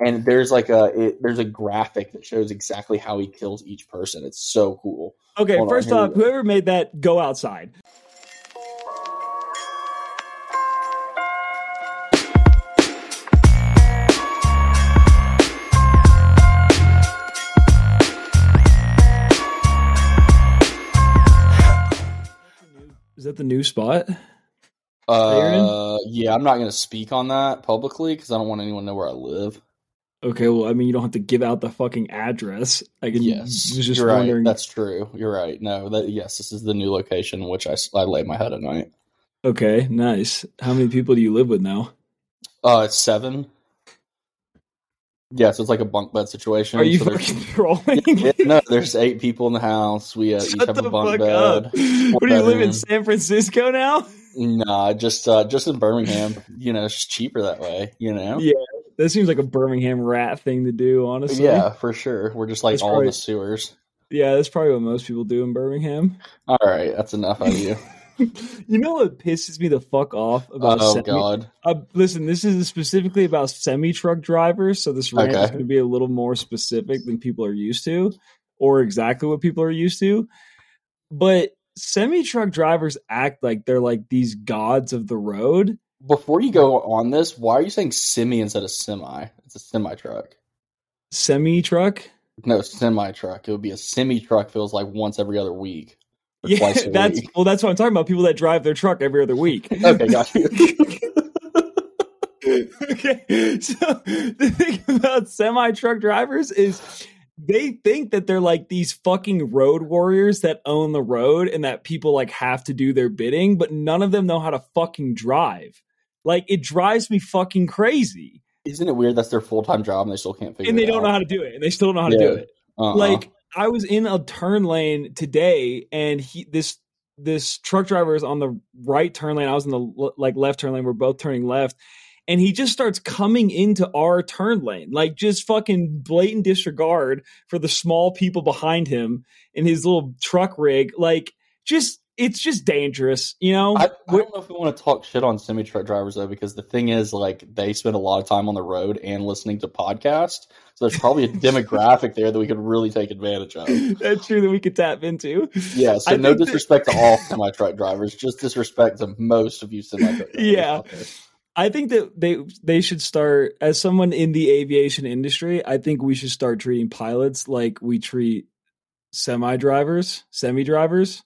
and there's like a it, there's a graphic that shows exactly how he kills each person. It's so cool. Okay, Hold first off, whoever made that, go outside. Is that the new spot? Uh, yeah, I'm not gonna speak on that publicly because I don't want anyone to know where I live. Okay, well, I mean, you don't have to give out the fucking address. I can, Yes, was just you're right. wondering. That's true. You're right. No, that yes, this is the new location in which I lay my head at night. Okay, nice. How many people do you live with now? Uh, it's seven. Yeah, so it's like a bunk bed situation. Are you so fucking trolling? Yeah, no, there's eight people in the house. We uh, each have a bunk fuck bed. up. What do you live in. San Francisco now? Nah, just uh, just in Birmingham. You know, it's cheaper that way. You know. Yeah, that seems like a Birmingham rat thing to do, honestly. Yeah, for sure. We're just like That's all probably- in the sewers. Yeah, that's probably what most people do in Birmingham. All right, that's enough out of you. You know what pisses me the fuck off about oh semi- God. Uh, listen, this is specifically about semi truck drivers, so this rant is going to be a little more specific than people are used to, or exactly what people are used to. But semi truck drivers act like they're like these gods of the road. Before you go on this, why are you saying semi instead of semi? It's a semi truck. Semi truck, No, semi truck. It would be a semi truck. Feels like once every other week. Yeah, that's week. well, that's what I'm talking about. People that drive their truck every other week. Okay, got you. okay. So the thing about semi truck drivers is they think that they're like these fucking road warriors that own the road and that people like have to do their bidding, but none of them know how to fucking drive. Like it drives me fucking crazy. Isn't it weird? That's their full time job, and they still can't figure. it Out? And they don't out? know how to do it. And they still don't know how to do it. Uh-uh. Like I was in a turn lane today, and he this this truck driver is on the right turn lane. I was in the like left turn lane. We're both turning left, and he just starts coming into our turn lane, like just fucking blatant disregard for the small people behind him in his little truck rig. Like just it's just dangerous, you know. I, I don't know if we want to talk shit on semi truck drivers though, because the thing is, like, they spend a lot of time on the road and listening to podcasts. So there's probably a demographic there that we could really take advantage of. That's true that we could tap into. Yeah. So I no think that- disrespect to all semi truck drivers, just disrespect to most of you semi truck drivers. Yeah. I think that they they should start as someone in the aviation industry. I think we should start treating pilots like we treat semi drivers, semi drivers.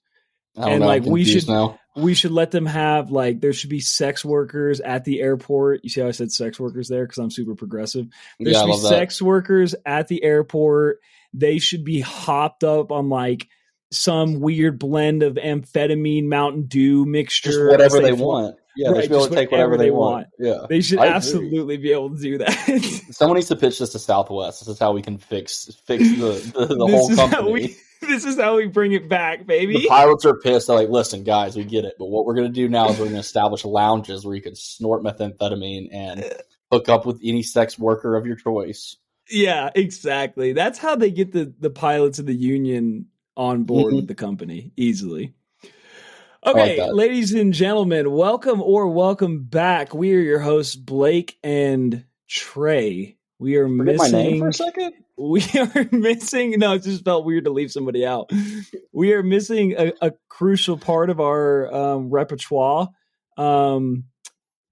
And, know, like, we should- now. We should let them have like there should be sex workers at the airport. You see how I said sex workers there because I'm super progressive. There Yeah, should be love that. sex workers at the airport. They should be hopped up on like some weird blend of amphetamine, Mountain Dew mixture, Just whatever they fly. want. Yeah, Right, they should be able to take whatever whatever they they want. Yeah. They should I agree. absolutely be able to do that. Someone needs to pitch this to Southwest. This is how we can fix fix the, the, the whole company. we this is how we bring it back, baby. the pilots are pissed. They're like, listen, guys, we get it. But what we're going to do now is we're going to establish lounges where you can snort methamphetamine and hook up with any sex worker of your choice. Yeah, exactly. That's how they get the the pilots of the union on board Mhm. with the company easily. Okay, that. ladies and gentlemen, welcome or welcome back. We are your hosts, Blake and Trey. We are Forget my name for a second. We are missing. No, it just felt weird to leave somebody out. We are missing a, a crucial part of our um, repertoire. Um,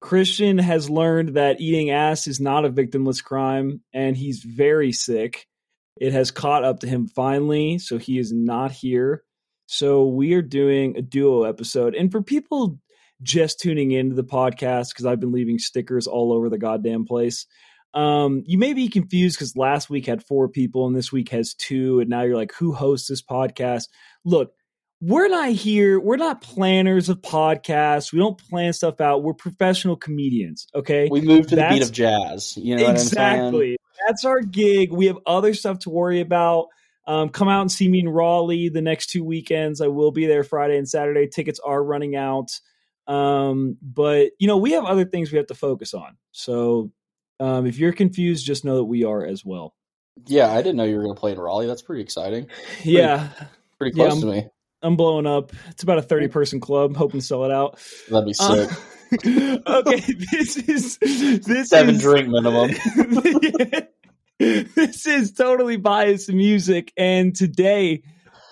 Christian has learned that eating ass is not a victimless crime, and he's very sick. It has caught up to him finally, so he is not here. So we are doing a duo episode. And for people just tuning into the podcast, because I've been leaving stickers all over the goddamn place, um, you may be confused because last week had four people and this week has two, and now you're like, who hosts this podcast? Look, we're not here. We're not planners of podcasts. We don't plan stuff out. We're professional comedians. Okay. We move to the beat of jazz. You know what I'm saying? exactly. That's our gig. We have other stuff to worry about. Um, come out and see me in Raleigh the next two weekends. I will be there Friday and Saturday. Tickets are running out. Um, but you know, we have other things we have to focus on. So um, if you're confused, just know that we are as well. Yeah, I didn't know you were going to play in Raleigh. That's pretty exciting. Yeah, Pretty Yeah, close to me. I'm blowing up. It's about a 30 person club. Hoping to sell it out. That'd be Uh, sick. okay, this is this Seven is, drink minimum. This is totally biased music. And today,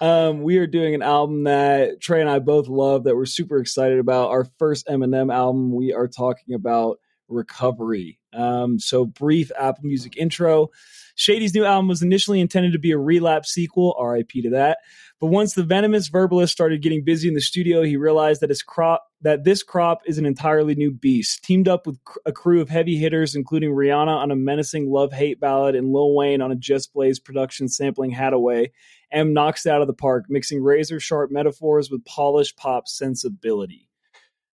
um, we are doing an album that Trey and I both love that we're super excited about. Our first Eminem album. We are talking about Recovery. Um, so, brief Apple Music intro. Shady's new album was initially intended to be a relapse sequel, RIP to that. But once the venomous verbalist started getting busy in the studio, he realized that his crop that this crop is an entirely new beast. Teamed up with a crew of heavy hitters, including Rihanna on a menacing love-hate ballad and Lil Wayne on a Just Blaze production sampling Haddaway, Em knocks it out of the park, mixing razor sharp metaphors with polished pop sensibility.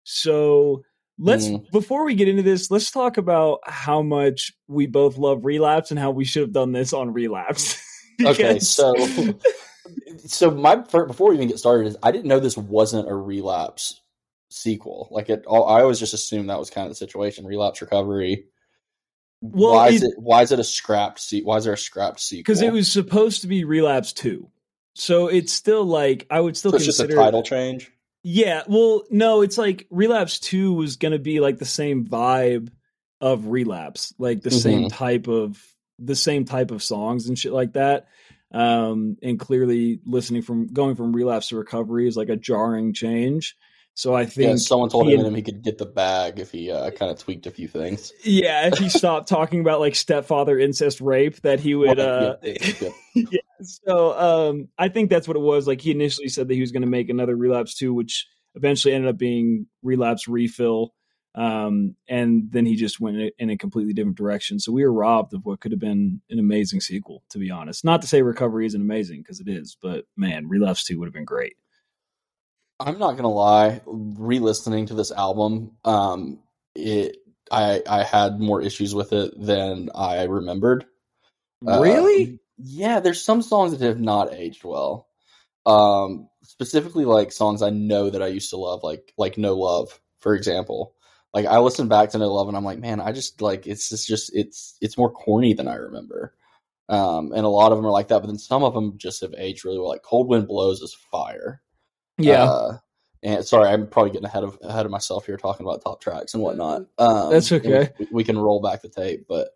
So let's mm. before we get into this, let's talk about how much we both love relapse and how we should have done this on relapse. okay, so so my before we even get started is I didn't know this wasn't a relapse sequel. Like it, I always just assumed that was kind of the situation. Relapse recovery. Well, why is it, why is it a scrapped se- Why is there a scrapped sequel? Because it was supposed to be relapse two, so it's still like I would still so consider just a title change. Yeah, well, no, it's like relapse two was going to be like the same vibe of relapse, like the mm-hmm. same type of the same type of songs and shit like that um, and clearly listening from going from relapse to recovery is like a jarring change. So I think yeah, someone told him he could get the bag if he uh, kind of tweaked a few things. Yeah, if he stopped talking about like stepfather incest rape, that he would. Uh, yeah, yeah. So um, I think that's what it was. Like he initially said that he was going to make another relapse too, which eventually ended up being relapse refill. Um, and then he just went in a completely different direction. So we were robbed of what could have been an amazing sequel, to be honest. Not to say Recovery isn't amazing because it is, but man, Relapse 2 would have been great. I'm not gonna lie, re-listening to this album, um, it I I had more issues with it than I remembered. Really? Uh, yeah, there's some songs that have not aged well. Um, specifically like songs I know that I used to love, like like No Love, for example like I listened back to No Love and I'm like, man, I just like it's just just it's it's more corny than I remember. Um, and a lot of them are like that, but then some of them just have aged really well. Like Cold Wind Blows is fire. Yeah. Uh, and sorry, I'm probably getting ahead of ahead of myself here talking about top tracks and whatnot. Um, That's okay. We, we, can roll back the tape, but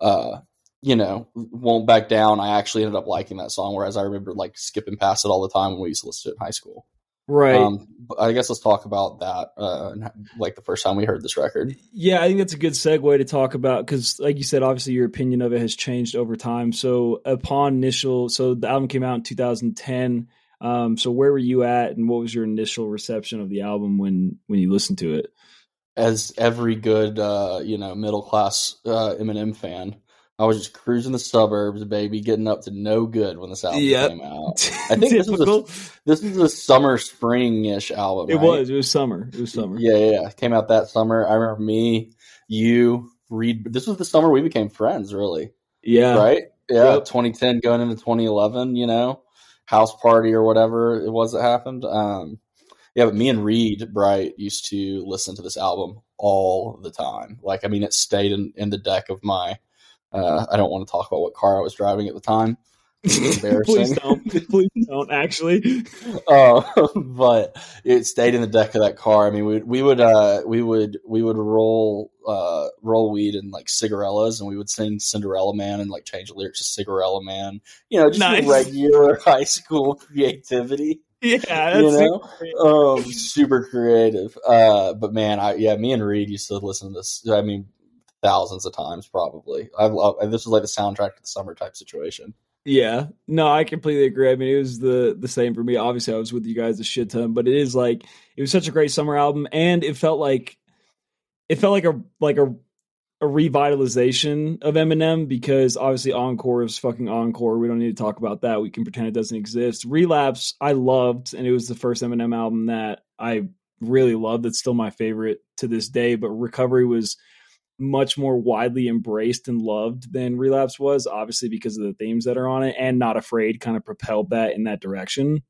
uh, you know, won't back down. I actually ended up liking that song, whereas I remember like skipping past it all the time when we used to listen to it in high school. Right. Um, I guess let's talk about that. Uh, like the first time we heard this record. Yeah, I think that's a good segue to talk about because, like you said, obviously your opinion of it has changed over time. So, upon initial, so the album came out in 2010. Um, so, where were you at, and what was your initial reception of the album when when you listened to it? As every good, uh, you know, middle class uh, Eminem fan, I was just cruising the suburbs, baby, getting up to no good when this album yep. came out. I think this was a, this was a summer spring ish album. It right? was. It was summer. It was summer. Yeah, yeah, It came out that summer. I remember me, you, Reed. This was the summer we became friends. Really. Yeah. Right. Yeah. Yep. 2010 going into 2011. You know, house party or whatever it was that happened. Um, yeah, but me and Reed Bright used to listen to this album all the time. Like, I mean, it stayed in, in the deck of my uh, I don't want to talk about what car I was driving at the time. Please don't. Please don't. Actually, uh, but it stayed in the deck of that car. I mean, we we would uh, we would we would roll uh, roll weed and like cigarellas, and we would sing Cinderella Man and like change the lyrics to Cigarella Man. You know, just nice. regular high school creativity. Yeah, you know, um, super creative. Uh, but man, I yeah, me and Reed used to listen to this. I mean, thousands of times probably. I love this was like the soundtrack to the summer type situation. Yeah, no, I completely agree. I mean, it was the the same for me. Obviously, I was with you guys a shit ton, but it is like it was such a great summer album, and it felt like it felt like a like a a revitalization of Eminem because obviously Encore is fucking Encore. We don't need to talk about that. We can pretend it doesn't exist. Relapse, I loved, and it was the first Eminem album that I really loved. It's still my favorite to this day. But Recovery was much more widely embraced and loved than Relapse was, obviously because of the themes that are on it, and Not Afraid kind of propelled that in that direction.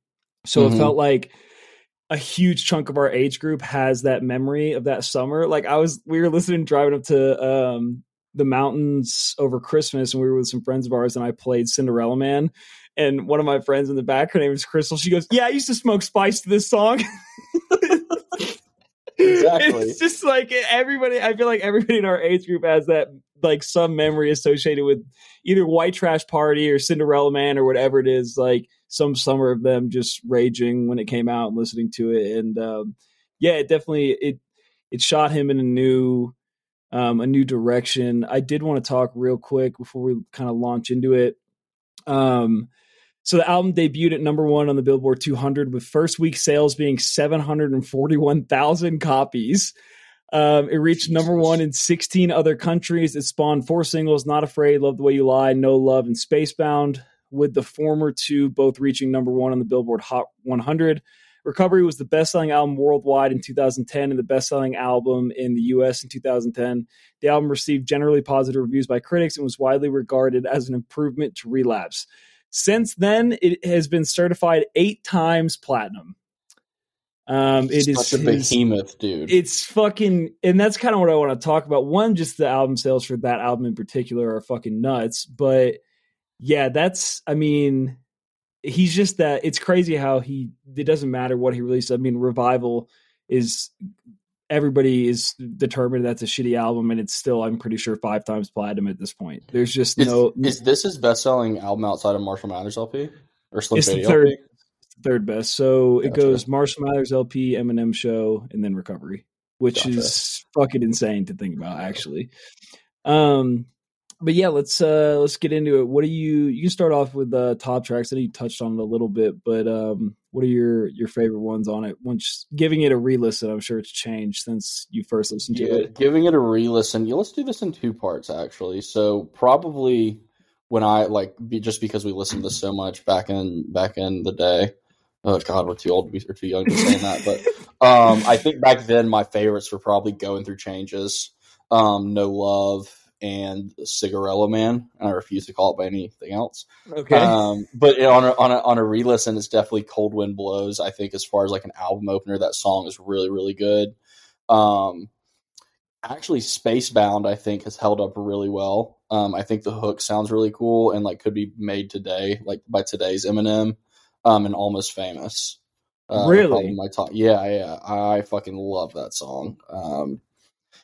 So mm-hmm. it felt like a huge chunk of our age group has that memory of that summer. Like I was, we were listening, driving up to um, the mountains over Christmas, and we were with some friends of ours, and I played Cinderella Man. And one of my friends in the back, her name is Crystal. She goes, "Yeah, I used to smoke spice to this song." exactly. It's just like everybody. I feel like everybody in our age group has that like some memory associated with either White Trash Party or Cinderella Man or whatever it is. Like some summer of them just raging when it came out and listening to it, and um, yeah, it definitely it it shot him in a new um, a new direction. I did want to talk real quick before we kind of launch into it. Um, so the album debuted at number one on the Billboard 200 with first week sales being 741,000 copies. Um, it reached number one in 16 other countries. It spawned four singles Not Afraid, Love the Way You Lie, No Love, and Spacebound, with the former two both reaching number one on the Billboard Hot 100. Recovery was the best selling album worldwide in 2010 and the best selling album in the US in 2010. The album received generally positive reviews by critics and was widely regarded as an improvement to Relapse. Since then, it has been certified eight times platinum. Um, it is such a behemoth, dude. It's fucking, and that's kind of what I want to talk about. One, just the album sales for that album in particular are fucking nuts. But yeah, that's, I mean, he's just that. It's crazy how he. It doesn't matter what he releases. I mean, Revival is everybody is determined that's a shitty album, and it's still, I'm pretty sure, five times platinum at this point. There's just is, no. Is this his best selling album outside of Marshall Mathers LP or Slim It's the Shady third, LP? third best. So it goes Marshall Mathers LP, Eminem Show, and then Recovery, which Gotcha. is fucking insane to think about, actually. Um, but yeah, let's uh let's get into it. What do you? You can start off with uh, top tracks. I know you touched on it a little bit, but um, what are your your favorite ones on it? Once giving it a re-listen, I'm sure it's changed since you first listened to Yeah, it. giving it a re-listen. Yeah, let's do this in two parts, actually. So probably when I like, be, just because we listened to so much back in back in the day. Oh God, we're too old or too young to say that. But um, I think back then my favorites were probably going through changes, um, no love, and Cigarella Man. And I refuse to call it by anything else. Okay. Um, but on a, on a on a re-listen, it's definitely Cold Wind Blows. I think as far as like an album opener, that song is really really good. Um, actually, Spacebound I think has held up really well. Um, I think the hook sounds really cool and like could be made today, like by today's Eminem. Um, and Almost Famous. Uh, Really? my top. Yeah, yeah. I fucking love that song. Um,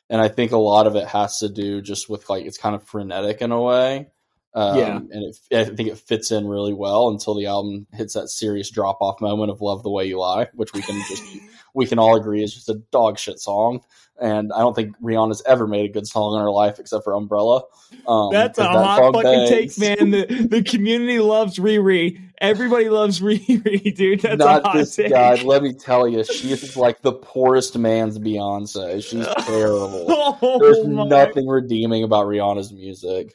and I think a lot of it has to do just with like it's kind of frenetic in a way. Um, Yeah. and it, I think it fits in really well until the album hits that serious drop off moment of "Love the Way You Lie," which we can just we can all agree is just a dog shit song. And I don't think Rihanna's ever made a good song in her life except for Umbrella. Um, That's a that hot fucking bangs. take, man. The the community loves Riri. Everybody loves Riri, dude. That's Not a hot this take. guy. Let me tell you, she is like the poorest man's Beyonce. She's terrible. Oh, There's my- nothing redeeming about Rihanna's music.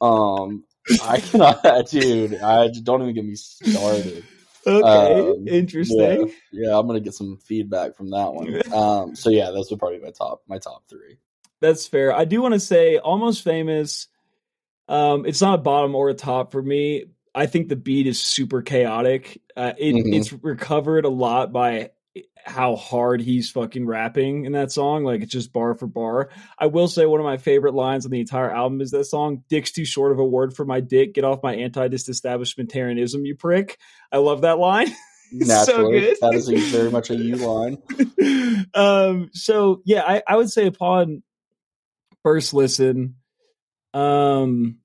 Um, I cannot, dude. I don't even get me started. Okay, Um, interesting. Yeah, yeah, I'm gonna get some feedback from that one. Um, so yeah, those would probably be my top, my top three. That's fair. I do want to say, almost famous. Um, it's not a bottom or a top for me. I think the beat is super chaotic. Uh, it, Mhm. It's recovered a lot by how hard he's fucking rapping in that song. Like it's just bar for bar. I will say one of my favorite lines on the entire album is that song "Dick's too short of a word for my dick. Get off my anti-disestablishmentarianism, you prick." I love that line. So Naturally, good. that is a, very much a U line. um so yeah I, I would say upon first listen um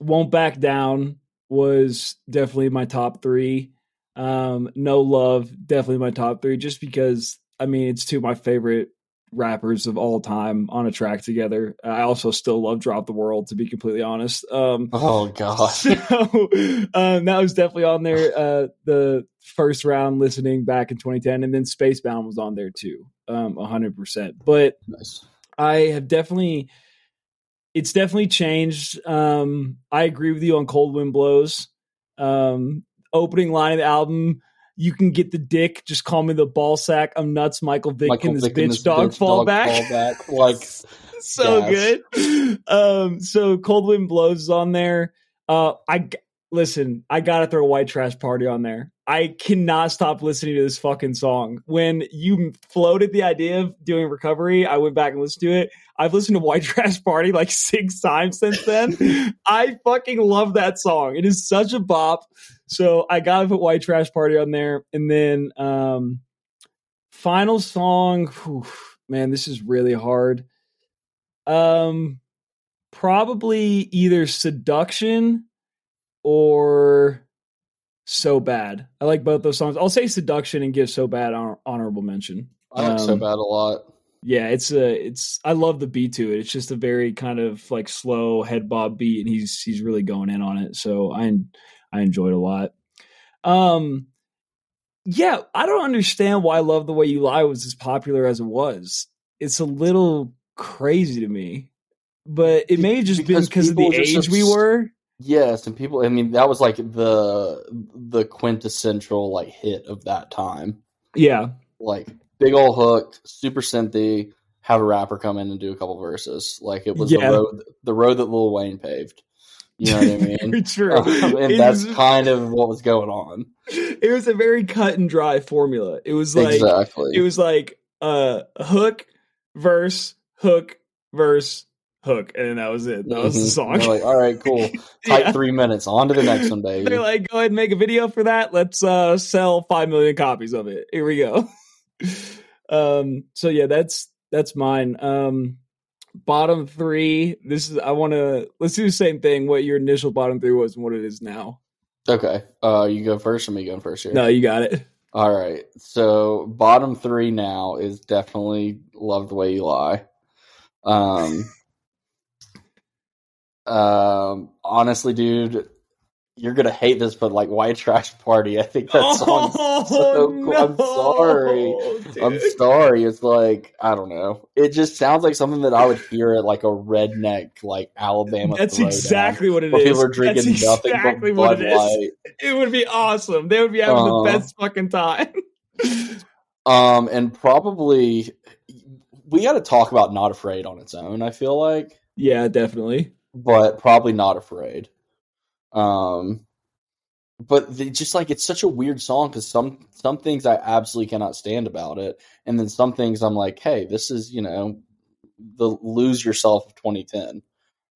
won't back down was definitely my top three um no love definitely my top three just because i mean it's two of my favorite rappers of all time on a track together i also still love drop the world to be completely honest um Oh god. so um, that was definitely on there. Uh, the first round listening back in 2010, and then Spacebound was on there too, um, 100%. But nice. I have definitely, it's definitely changed. Um, I agree with you on Cold Wind Blows. Um, opening line of the album. You can get the dick. Just call me the ball sack. I'm nuts. Michael Vick Michael and this Vick bitch this dog bitch fall dog back. fall back. Like so Yes. good. Um, so Cold Wind Blows is on there. Uh, I listen. I gotta throw a White Trash Party on there. I cannot stop listening to this fucking song. When you floated the idea of doing recovery, I went back and listened to it. I've listened to White Trash Party like six times since then. I fucking love that song. It is such a bop. So I gotta put White Trash Party on there, and then um, final song. whew, man, this is really hard. Um, probably either seduction or so bad. I like both those songs. I'll say seduction and give so bad honor- honorable mention. I like so Um, bad a lot. Yeah, it's a it's I love the beat to it. It's just a very kind of like slow head bob beat, and he's he's really going in on it. So I I enjoyed a lot. Um, yeah, I don't understand why "Love the Way You Lie" was as popular as it was. It's a little crazy to me, but it may have just been Because because of the age we were. Yes, and people. I mean, that was like the the quintessential like hit of that time. Yeah, Like big old hook, super synthy. Have a rapper come in and do a couple verses. Like it was Yeah. the road the road that Lil Wayne paved. You know what I mean? true. Um, and It that's was- kind of what was going on. it was a very cut and dry formula. It was like exactly. it was like uh hook, verse, hook, verse, hook, and that was it. That was the Mhm. song. They're like, all right, cool. Type Yeah. three minutes. On to the next one, baby. They're like, go ahead and make a video for that. Let's uh sell five million copies of it. Here we go. um so yeah, that's that's mine. Um bottom three. This is I wanna let's do the same thing, what your initial bottom three was and what it is now. Okay. Uh, you go first or me going first here? No, you got it. All right. So bottom three now is definitely love the way you lie. Um, um, honestly, dude, you're gonna hate this, but like white trash party, I think that song's so cool. I'm sorry. I'm Oh, sorry. It's like I don't know. It just sounds like something that I would hear at like a redneck like Alabama. That's exactly what it is. People are drinking That's nothing exactly but what Bud it is. Light. It would be awesome. They would be having Uh-huh. the best fucking time. Um, and probably we got to talk about "Not Afraid" on its own. I feel like, yeah, definitely. But probably not afraid. Um, but they just like it's such a weird song because some some things I absolutely cannot stand about it, and then some things I'm like, hey, this is you know the lose yourself of 2010,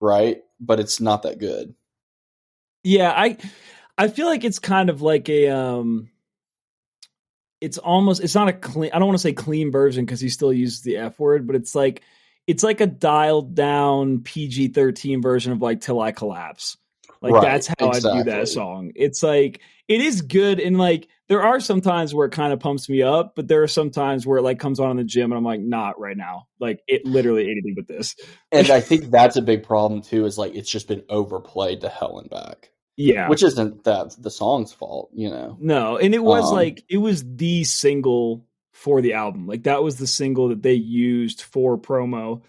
right? But it's not that good. Yeah, I I feel like it's kind of like a um it's almost it's not a clean I don't want to say clean version because he still uses the F word, but it's like it's like a dialed down PG thirteen version of like Till I Collapse. Like Right, that's how I view that song. It's like it is good and like there are some times where it kind of pumps me up, but there are some times where it like comes on in the gym and I'm like, not right now. Like it literally anything but this. And I think that's a big problem too. Is like it's just been overplayed to hell and back, Yeah. which isn't that the song's fault, you know. No, and it was Um, like it was the single for the album. Like that was the single that they used for promo.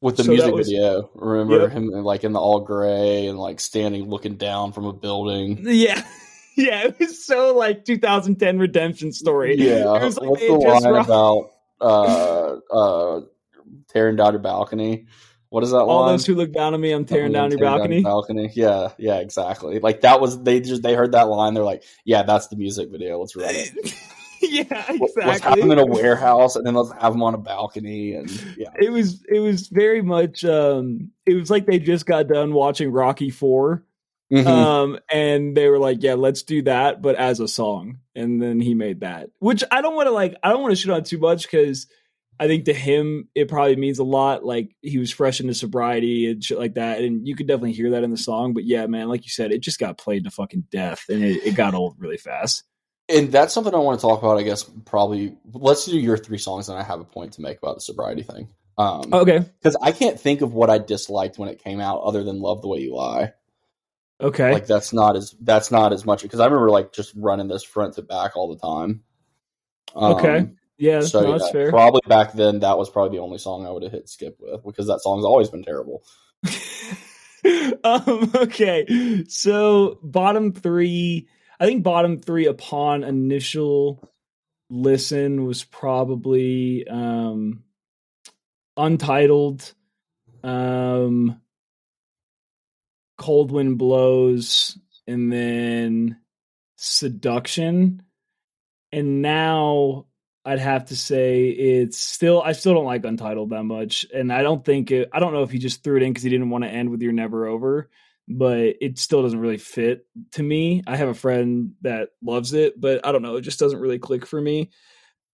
with the So music was- video. Remember him like in the all gray and like standing looking down from a building. Yeah. Yeah, it was so like 2010 redemption story. Yeah, It was like what's the line about uh uh tearing down your balcony? What is that all line? those who look down on me, I'm tearing Something down your balcony. balcony. Yeah, yeah, exactly. Like that was they just they heard that line. They're like, yeah, that's the music video. Let's run it. yeah, Let's- Let's have them in a warehouse and then let's have them on a balcony and yeah. it was it was very much um it was like they just got done watching Rocky 4 Mhm. um and they were like yeah let's do that but as a song and then he made that which i don't want to like i don't want to shit on too much because i think to him it probably means a lot like he was fresh into sobriety and shit like that and you could definitely hear that in the song but yeah man like you said it just got played to fucking death and it, it got old really fast And that's something I want to talk about. I guess probably let's do your three songs, and I have a point to make about the sobriety thing. Um, okay because I can't think of what I disliked when it came out, other than "Love the Way You Lie." okay Like that's not as that's not as much because I remember like just running this front to back all the time. Um, Okay. yeah So no, that's yeah, fair probably back then that was probably the only song I would have hit skip with because that song's always been terrible. um, okay, so bottom three. I think bottom three upon initial listen was probably um, Untitled, um, Cold Wind Blows, and then Seduction. And now I'd have to say it's still I still don't like Untitled that much, and I don't think it. I don't know if he just threw it in because he didn't want to end with "You're Never Over," but it still doesn't really fit to me. I have a friend that loves it, but I don't know. It just doesn't really click for me.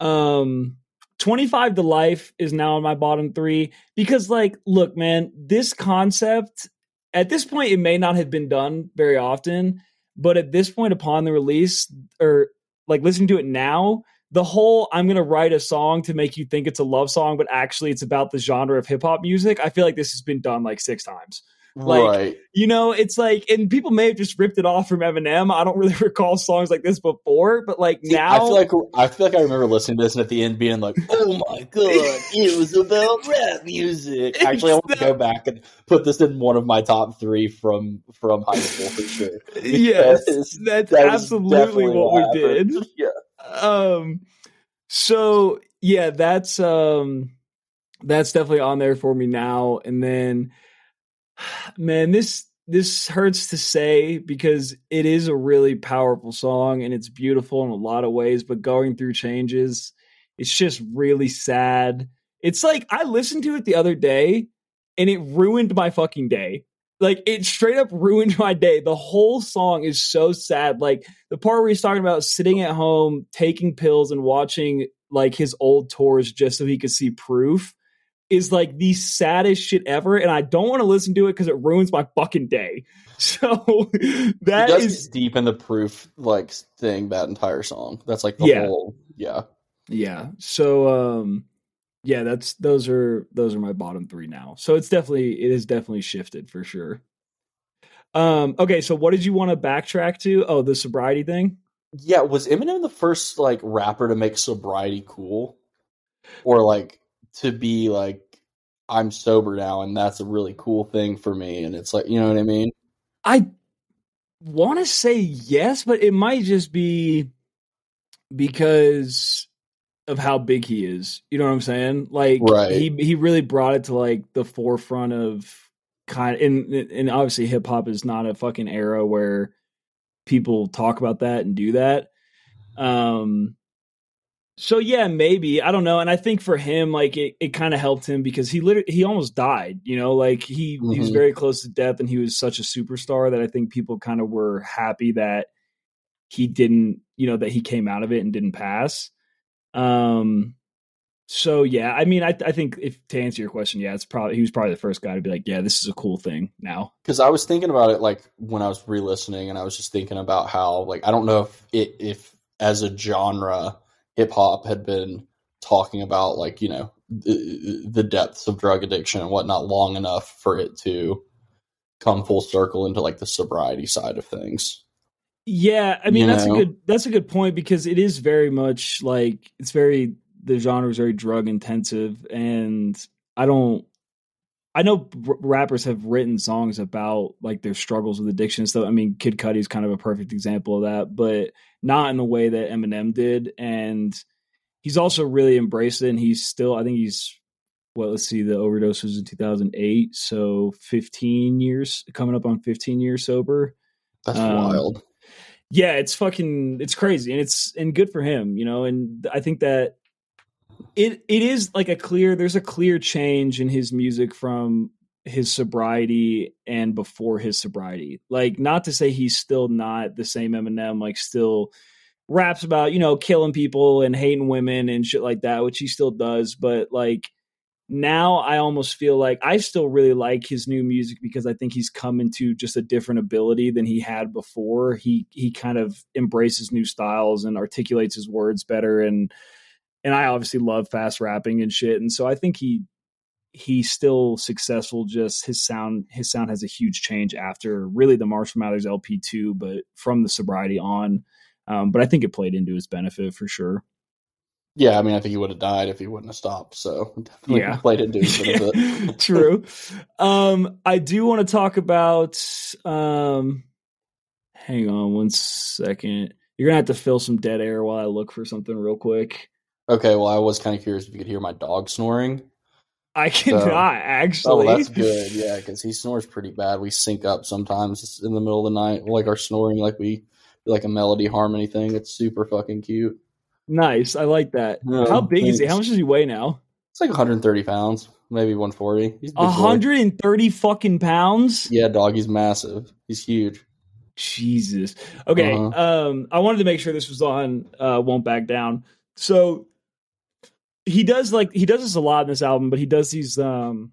Um, 25 to life is now on my bottom three because like look man this concept at this point it may not have been done very often but at this point upon the release or like listening to it now the whole i'm going to write a song to make you think it's a love song but actually it's about the genre of hip hop music i feel like this has been done like six times like, right. You know, it's like, and people may have just ripped it off from Eminem. I don't really recall songs like this before, but like See, now, I feel like I feel like I remember listening to this and at the end being like, "Oh my god, it was about rap music." Actually, I want to go back and put this in one of my top three from from high school for sure. yes, that's that absolutely definitely what we did. Yeah, Um, so yeah, that's um, that's definitely on there for me now. And then, man, this this hurts to say because it is a really powerful song and it's beautiful in a lot of ways, but going through changes, it's just really sad. It's like I listened to it the other day and it ruined my fucking day. Like it straight up ruined my day. The whole song is so sad. Like the part where he's talking about sitting at home, taking pills and watching like his old tours just so he could see proof is like the saddest shit ever. And I don't want to listen to it because it ruins my fucking day. So that is deep in the proof like thing that entire song. That's like the Yeah. whole yeah. Yeah. So um yeah, that's those are those are my bottom 3 now. So it's definitely it is definitely shifted for sure. Um okay, so what did you want to backtrack to? Oh, the sobriety thing? Yeah, was Eminem the first like rapper to make sobriety cool, or like to be like I'm sober now and that's a really cool thing for me? And it's like you know what I mean? I want to say yes, but it might just be because of how big he is. You know what I'm saying? Like Right. he he really brought it to like the forefront of kind and and obviously hip hop is not a fucking era where people talk about that and do that. Um so yeah, maybe I don't know, and I think for him, like it, it kind of helped him because he literally he almost died. You know, like he he was Mhm. very close to death, and he was such a superstar that I think people kind of were happy that he didn't, you know, that he came out of it and didn't pass. Um, so yeah, I mean, I I think if to answer your question, yeah, it's probably he was probably the first guy to be like, yeah, this is a cool thing now. Because I was thinking about it like when I was re-listening, and I was just thinking about how like I don't know if it if as a genre hip hop had been talking about like you know the, the depths of drug addiction and whatnot long enough for it to come full circle into like the sobriety side of things. Yeah, I mean You that's know? a good that's a good point because it is very much like it's very the genre is very drug intensive and I don't I know rappers have written songs about like their struggles with addiction so I mean Kid Cudi is kind of a perfect example of that but not in the way that Eminem did. And he's also really embraced it and he's still I think he's well let's see the overdose was in 2008 so 15 years coming up on 15 years sober. That's Um, wild. yeah it's fucking it's crazy and it's and good for him you know and i think that it it is like a clear there's a clear change in his music from his sobriety and before his sobriety like not to say he's still not the same eminem like still raps about you know killing people and hating women and shit like that which he still does but like now I almost feel like I still really like his new music because I think he's come into just a different ability than he had before. He he kind of embraces new styles and articulates his words better and and I obviously love fast rapping and shit. And so I think he he's still successful just his sound his sound has a huge change after really the Marshall Mathers LP two, but from the sobriety on. Um, but I think it played into his benefit for sure. Yeah, I mean, I think he would have died if he wouldn't have stopped. So definitely Yeah. played into his benefit. True. Um, I do want to talk about. Um, hang on one second. You're gonna have to fill some dead air while I look for something real quick. Okay, well, I was kind of curious if you could hear my dog snoring. I cannot So- actually. Oh, that's good. Yeah, because he snores pretty bad. We sync up sometimes in the middle of the night, like our snoring, like we like a melody harmony thing. It's super fucking cute. Nice. I like that. Yeah, How big is he? How much does he weigh now? It's like 130 pounds, maybe 140. He's a big boy. 130 fucking pounds. Yeah, dog. He's massive. He's huge. Jesus. Okay. Uh-huh. Um, I wanted to make sure this was on uh Won't Back Down. So he does like he does this a lot in this album, but he does these um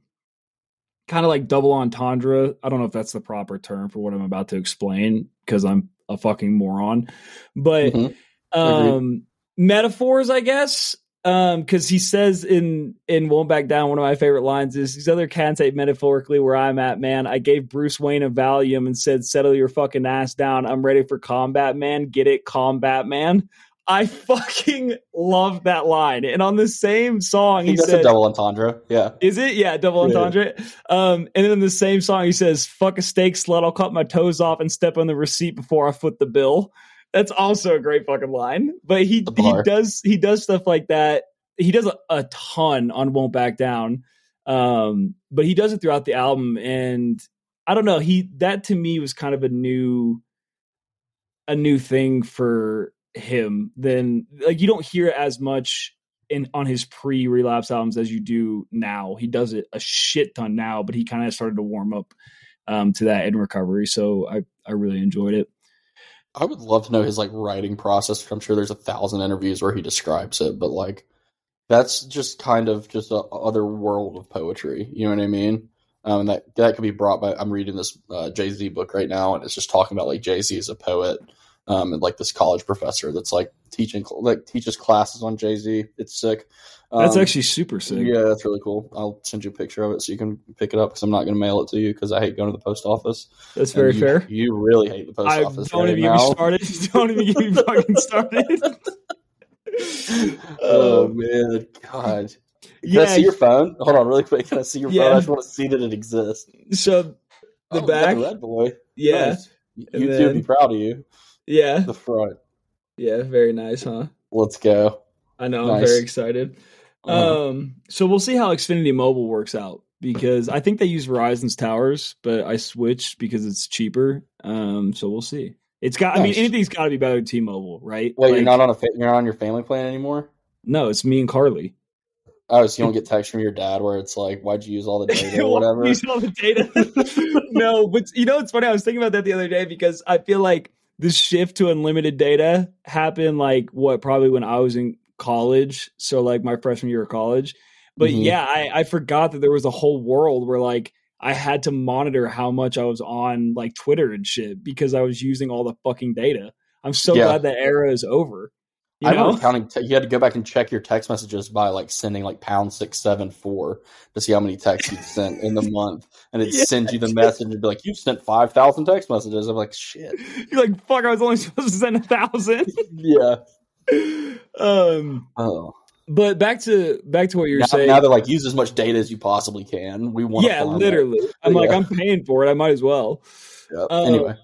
kind of like double entendre. I don't know if that's the proper term for what I'm about to explain because I'm a fucking moron. But Mhm. um metaphors, I guess. Um, because he says in in Won't Back Down, one of my favorite lines is these other cats ain't metaphorically where I'm at, man. I gave Bruce Wayne a Valium and said, Settle your fucking ass down. I'm ready for combat, man. Get it, combat man. I fucking love that line. And on the same song, He, he, does said, a double entendre. Yeah. is it? Yeah, double Yeah. entendre. Um, and then in the same song, he says, "Fuck a steak slut. I'll cut my toes off and step on the receipt before I foot the bill." That's also a great fucking line. But he he does he does stuff like that. He does a, a ton on "Won't Back Down," um, but he does it throughout the album. And I don't know. He that to me was kind of a new a new thing for him. Then like you don't hear as much in on his pre relapse albums as you do now. He does it a shit ton now, but he kind of started to warm up um, to that in recovery. So I I really enjoyed it. I would love to know his like writing process. I'm sure there's a thousand interviews where he describes it, but like that's just kind of just a other world of poetry. You know what I mean? Um, that that could be brought by. I'm reading this uh, Jay Z book right now, and it's just talking about like Jay Z as a poet, um, and like this college professor that's like teaching like teaches classes on Jay Z. It's sick. That's Um, actually super sick. yeah, that's really cool. I'll send you a picture of it so you can pick it up because I'm not going to mail it to you because I hate going to the post office. That's And very you- fair. You really hate the post I office. don't right even get me started. Don't even get me fucking started. oh Um, man, God! Can yeah. I see your phone? Hold on, really quick. Can I see your phone? I just want to see that it exists. so the oh, back, red boy. yeah, Nice. YouTube then- be proud of you. Yeah, The front. yeah. Very nice, huh? Let's go. I know. I'm very excited. Uh, Um, so we'll see how Xfinity Mobile works out because I think they use Verizon's towers, but I switched because it's cheaper. Um, so we'll see. It's got. I mean, anything's got to be better than T-Mobile, right? Wait, you're not on a you're not on your family plan anymore. No, it's me and Carly. Oh, so you don't get text from your dad where it's like, "Why'd you use all the data or whatever?" Using all the data. no, but you know it's funny. I was thinking about that the other day because I feel like the shift to unlimited data happened like what probably when I was in college, so like my freshman year of college. But Mhm. yeah, I, I forgot that there was a whole world where like I had to monitor how much I was on like Twitter and shit because I was using all the fucking data. I'm so Yeah. glad that era is over. You I know? remember counting. Te- you had to go back and check your text messages by like sending like pound six seven four to see how many texts you sent in the month, and it Yeah. sends you the message and be like, "You've sent five thousand text messages." I'm like, "Shit." You're like, fuck, I was only supposed to send a thousand. Yeah. um Oh. But back to back to what you're Now, saying. now they're like, use as much data as you possibly can. We want. yeah, literally. I'm like, I'm paying for it. I might as well. Yeah. Uh, anyway,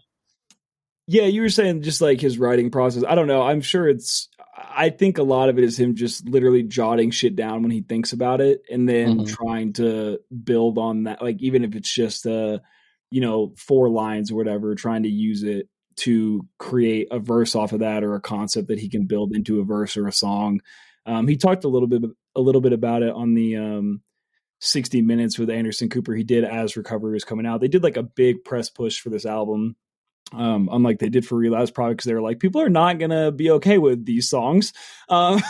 Yeah, you were saying just like his writing process. I don't know. I'm sure it's. I think a lot of it is him just literally jotting shit down when he thinks about it, and then Mhm. trying to build on that. Like even if it's just uh, you know, four lines or whatever, trying to use it to create a verse off of that or a concept that he can build into a verse or a song. Um, he talked a little bit a little bit about it on the um, 60 minutes with Anderson Cooper. He did as Recovery was coming out. They did like a big press push for this album. Um, unlike they did for Relapse Product, because they were like, people are not gonna be okay with these songs. Um,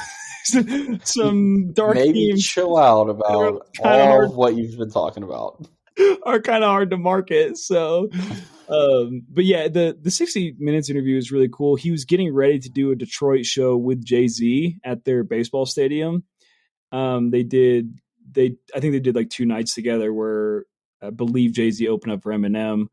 some dark maybe themes chill out about all of what you've been talking about. are kind of hard to market. So, um, but yeah, the the 60 minutes interview is really cool. He was getting ready to do a Detroit show with Jay Z at their baseball stadium. Um, they did they I think they did like two nights together where I believe Jay Z opened up for Eminem.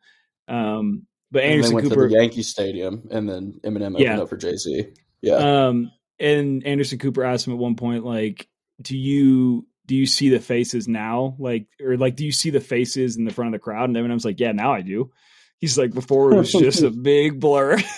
Um, but And they Anderson went Cooper, to the Yankee Stadium, and then Eminem opened Yeah. up for Jay Z. Yeah. um, and Anderson Cooper asked him at one point, like, do you do you see the faces now? Like, or like, do you see the faces in the front of the crowd? And Eminem's like, yeah, now I do. He's like, before it was just a big blur.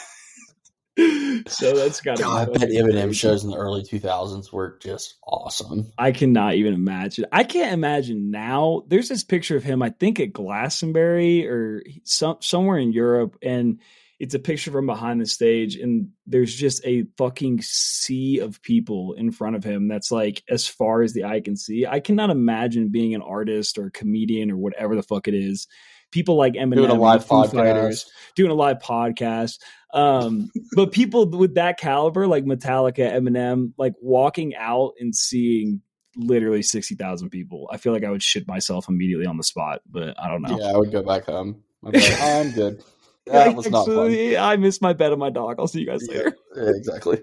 so that's got God, I bet Eminem shows in the early 2000s were just awesome. I cannot even imagine. I can't imagine now. There's this picture of him, I think at Glastonbury or some somewhere in Europe, and it's a picture from behind the stage, and there's just a fucking sea of people in front of him that's like as far as the eye can see. I cannot imagine being an artist or a comedian or whatever the fuck it is. People like Eminem Doing a live Foo podcast. Fighters, doing a live podcast. Um, but people with that caliber, like Metallica, Eminem, like walking out and seeing literally sixty thousand people. I feel like I would shit myself immediately on the spot, but I don't know. Yeah, I would go back home. I'd like, I'm good. That was not fun. I missed my bet on my dog. I'll see you guys Yeah, later. yeah, exactly.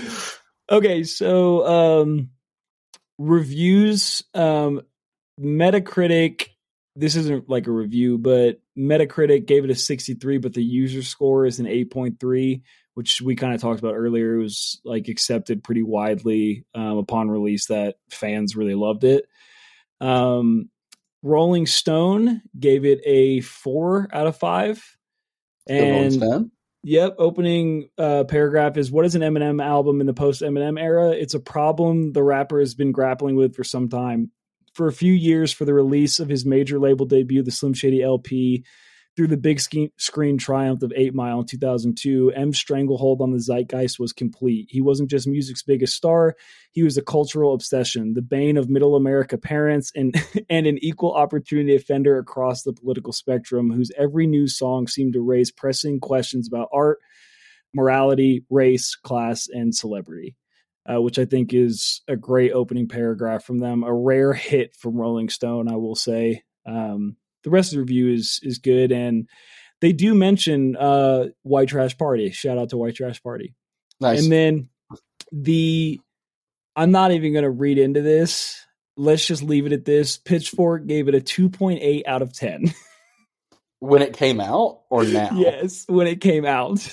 okay, so um reviews um Metacritic this isn't like a review, but Metacritic gave it a 63, but the user score is an 8.3, which we kind of talked about earlier. It was like accepted pretty widely um, upon release that fans really loved it. Um, Rolling Stone gave it a four out of five. And Yep. Opening uh, paragraph is what is an Eminem album in the post Eminem era? It's a problem the rapper has been grappling with for some time. For a few years, for the release of his major label debut, the Slim Shady LP, through the big screen triumph of 8 Mile in 2002, Em's stranglehold on the zeitgeist was complete. He wasn't just music's biggest star, he was a cultural obsession, the bane of middle America parents, and, and an equal opportunity offender across the political spectrum, whose every new song seemed to raise pressing questions about art, morality, race, class, and celebrity. Uh, which I think is a great opening paragraph from them. A rare hit from Rolling Stone, I will say. Um, the rest of the review is is good, and they do mention uh, White Trash Party. Shout out to White Trash Party. Nice. And then the I'm not even going to read into this. Let's just leave it at this. Pitchfork gave it a 2.8 out of 10. when it came out or now? yes, when it came out.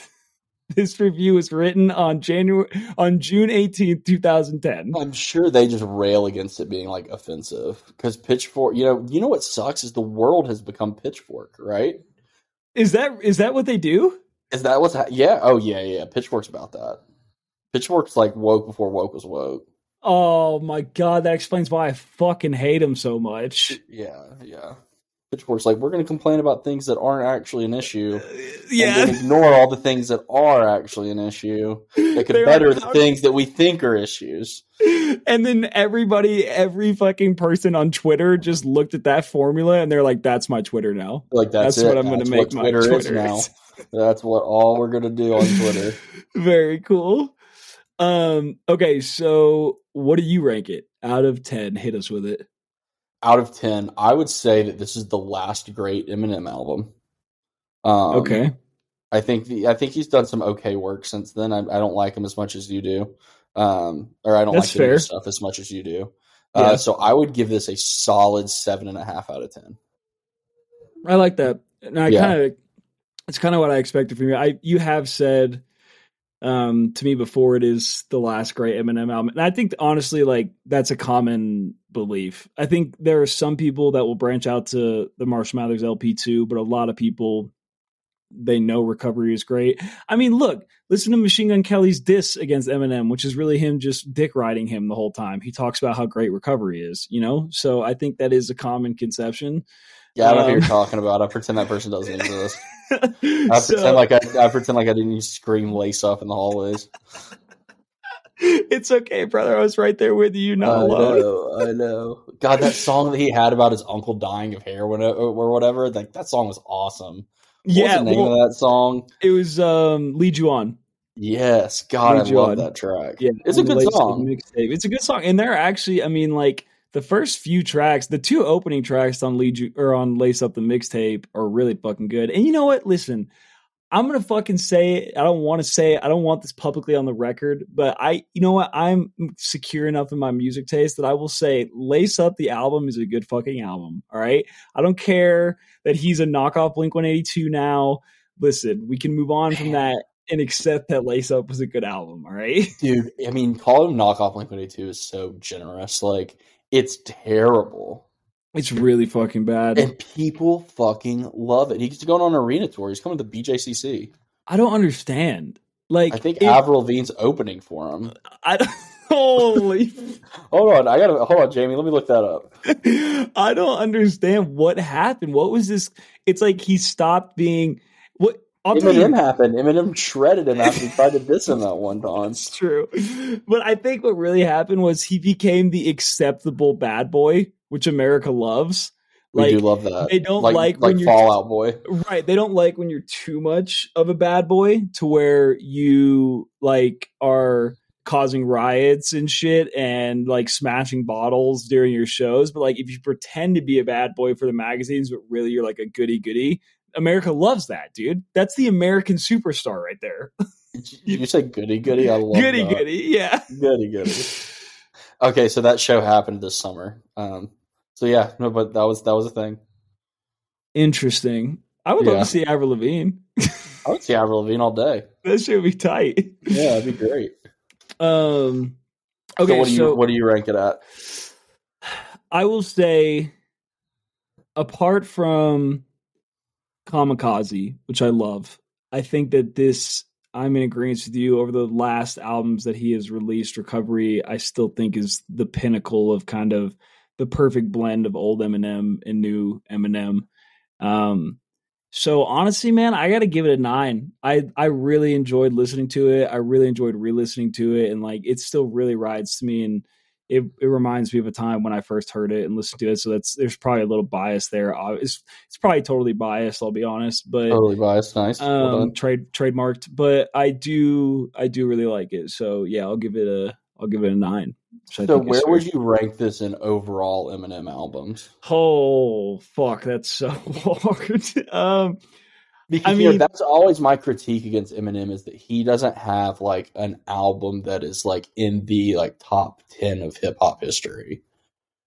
This review was written on January on June 18th, 2010. I'm sure they just rail against it being like offensive because Pitchfork. You know, you know what sucks is the world has become Pitchfork, right? Is that is that what they do? Is that what's ha- yeah? Oh yeah, yeah. Pitchfork's about that. Pitchfork's like woke before woke was woke. Oh my god, that explains why I fucking hate him so much. Yeah, yeah. Pitchfork's like we're going to complain about things that aren't actually an issue, and Yeah. then ignore all the things that are actually an issue that could better the things that we think are issues. and then everybody, every fucking person on Twitter just looked at that formula and they're like, "That's my Twitter now." Like that's, That's what I'm gonna make what my Twitter, is Twitter now. is. That's what all we're gonna do on Twitter. Very cool. Um. Okay, so what do you rank it out of ten? Hit us with it. Out of 10 i would say that this is the last great eminem album um, okay. i think the i think he's done some okay work since then i, I don't like him as much as you do um, or i don't That's like new stuff as much as you do Yeah. uh, so i would give this a solid seven and a half out of ten I like that. And I Yeah. kind of it's kind of what I expected from you. I you have said um to me before it is the last great Eminem album. And I think honestly like that's a common belief. I think there are some people that will branch out to the Marshall Mathers LP too, but a lot of people they know recovery is great. I mean, look, listen to Machine Gun Kelly's diss against Eminem, which is really him just dick riding him the whole time. He talks about how great recovery is, you know? So I think that is a common conception. Yeah i don't know who Um, you're talking about i pretend that person doesn't exist i So- pretend like I, I pretend like i didn't scream lace up in the hallways it's okay, brother. I was right there with you, not I alone. know, I know. God, that song that he had about his uncle dying of heroin or, or whatever, like that song was awesome. What Yeah, was the name well, of that song? it was um lead you on. Yes, God, I Lead You love On. that track. Yeah, it's a good song. mixtape. It's a good song, and they're actually, I mean, like the first few tracks, the two opening tracks on lead you or on lace up the mixtape are really fucking good. And you know what? Listen, I'm gonna fucking say it. I don't want to say it. I don't want this publicly on the record, but I, you know what? I'm secure enough in my music taste that I will say, lace up the album is a good fucking album. All right, I don't care that he's a knockoff Blink 182 now. Listen, we can move on from that and accept that Lace Up was a good album. All right. Dude, I mean, calling him knockoff Blink 182 is so generous. Like, it's terrible. It's really fucking bad. And people fucking love it. He's going on an arena tour. He's coming to the BJCC. I don't understand. Like, I think it- Avril opening for him. I don't. Holy, Hold on, I gotta hold on, Jamie. Let me look that up. I don't understand what happened. What was this? It's like he stopped being what. I'll tell you, Eminem happened. Eminem shredded him after he tried to diss him that one time. It's true. But I think what really happened was he became the acceptable bad boy, which America loves. We Like do love that. they don't like like, like when you're Fallout Boy. right. They don't like when you're too much of a bad boy to where you like are causing riots and shit and like smashing bottles during your shows. But like if you pretend to be a bad boy for the magazines, but really you're like a goody goody, America loves that, dude. That's the American superstar right there. You say goody goody? I love goody that. goody, yeah. Goody goody. Okay, so that show happened this summer. Um, so yeah, no, but that was that was a thing. Interesting. I would love to see Avril Lavigne. I would see Avril Lavigne all day. that should be tight. Yeah, that'd be great. Um. so Okay, what do you what do you rank it at? I will say, apart from Kamikaze, which I love, I think that this I'm in agreement with you. Over the last albums that he has released, Recovery, I still think is the pinnacle of kind of the perfect blend of old Eminem and new Eminem. Um, so honestly, man, I got to give it a nine. I I really enjoyed listening to it. I really enjoyed re-listening to it, and like it still really rides to me. And it it reminds me of a time when I first heard it and listened to it. So that's there's probably a little bias there. It's it's probably totally biased. I'll be honest, but Totally biased. Nice. Um trade trademarked. But I do I do really like it. So yeah, I'll give it a I'll give it a nine. so where would you rank this in overall Eminem albums? Oh fuck, that's so hard. um, Because I you know, mean- that's always my critique against Eminem is that he doesn't have like an album that is like in the like top ten of hip hop history.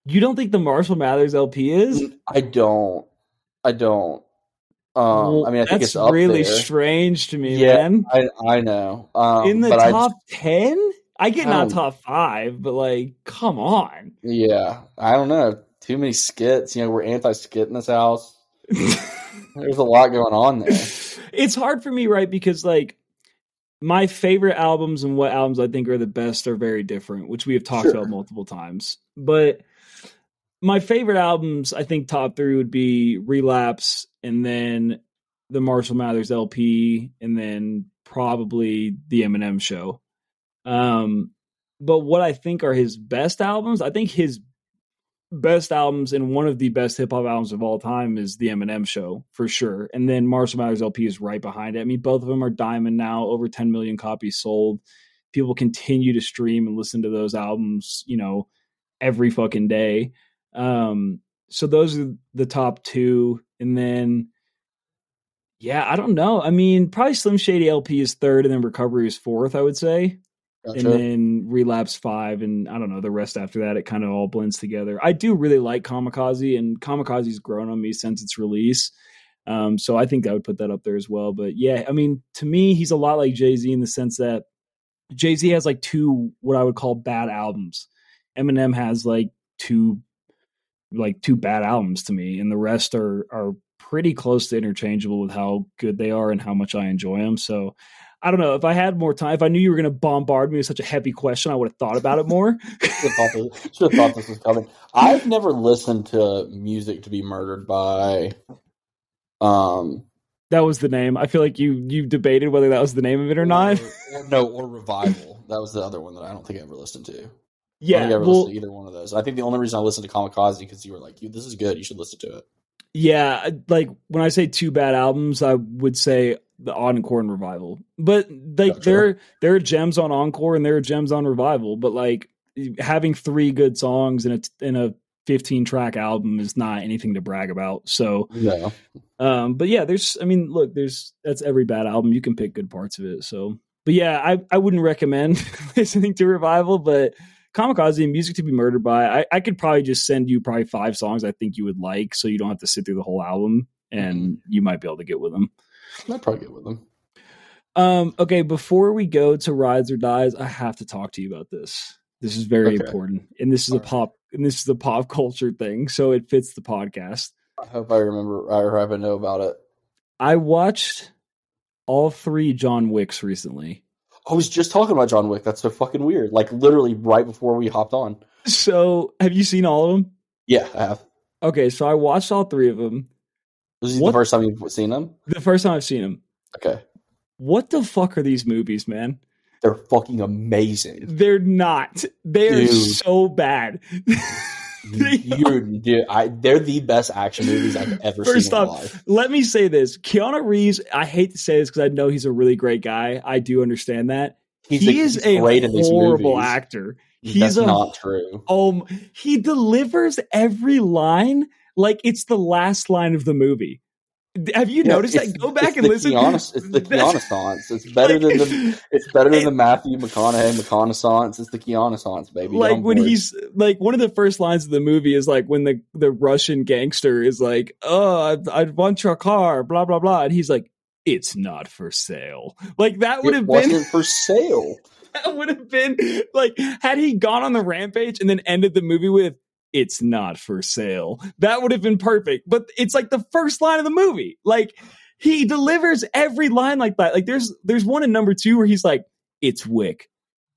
you don't think the Marshall Mathers LP is? I don't. I don't. Um, Well, I mean, I think it's up really there. strange to me, Yeah, man. I I know. Um, In the top ten, I get I not don't- top five, but like, come on. yeah, I don't know. Too many skits. You know, we're anti skit in this house. There's a lot going on there. it's hard for me, right? Because like my favorite albums and what albums I think are the best are very different, which we have talked Sure. about multiple times. But my favorite albums, I think top three would be Relapse and then the Marshall Mathers LP and then probably the Eminem show. Um, but what I think are his best albums, I think his best albums and one of the best hip hop albums of all time is the Eminem show for sure. And then Marshall Mathers LP is right behind it. I mean, both of them are diamond now, over 10 million copies sold. People continue to stream and listen to those albums, you know, every fucking day. Um, so those are the top two. And then, yeah, I don't know. I mean, probably Slim Shady LP is third, and then Recovery is fourth, I would say Gotcha. and then relapse five and i don't know the rest after that it kind of all blends together. I do really like kamikaze and kamikaze's grown on me since its release. Um, so i think i would put that up there as well. But yeah i mean to me he's a lot like jay-z in the sense that jay-z has like two what i would call bad albums. Eminem has like two like two bad albums to me and the rest are are pretty close to interchangeable with how good they are and how much i enjoy them so I don't know if I had more time. If I knew you were going to bombard me with such a heavy question, I would have thought about it more. should have thought, this, should have thought this was coming. I've never listened to music to be murdered by. Um, that was the name. I feel like you you debated whether that was the name of it or not. or- no, or revival. That was the other one that I don't think I ever listened to. I don't Yeah, think I ever well, listened to either one of those. I think the only reason I listened to Kamikaze because you were like, "You, this is good. You should listen to it." yeah. Like when I say two bad albums, I would say the Encore and Revival. But like Gotcha. there there are gems on Encore and there are gems on Revival. But like having three good songs in a in a 15 track album is not anything to brag about. So No, Um, but yeah, there's, I mean, look, there's, that's every bad album. You can pick good parts of it. So, but yeah, I, I wouldn't recommend listening to Revival, but Kamikaze and Music to be Murdered by, I, I could probably just send you probably five songs I think you would like. So you don't have to sit through the whole album and you might be able to get with them. I'd probably get with them. Um, okay, before we go to Rides or Dies, I have to talk to you about this. This is very Okay. important. And this is All a right. pop, and this is a pop culture thing. So it fits the podcast. I hope I remember I or I know about it. I watched all three John Wicks recently. I was just talking about John Wick. That's so fucking weird. Like literally right before we hopped on. So, have you seen all of them? Yeah, I have. Okay, so I watched all three of them. This is What? the first time you've seen them. The first time I've seen them. Okay, What the fuck are these movies, man? they're fucking amazing. They're not. They are Dude. so bad. They You're, dude, I, they're the best action movies I've ever First seen in my off. Let me say this: Keanu Reeves. I hate to say this because I know he's a really great guy. I do understand that He's he a- is he's a horrible actor. He's That's a not true. um he delivers every line like it's the last line of the movie. Have you Yeah, noticed that? Go back and listen. Keanu- it's the That's- Keanu It's better than the it's better than the Matthew McConaughey McConaissance. It's the Keanu baby. Like when board. he's like one of the first lines of the movie is like when the the Russian gangster is like, "Oh, I, I want your car," blah blah blah, and he's like, "It's not for sale." Like that would have been for sale. that would have been like had he gone on the rampage and then ended the movie with "It's not for sale." That would have been perfect. But it's like the first line of the movie. Like he delivers every line like that. Like there's there's one in number two where he's like, "It's Wick."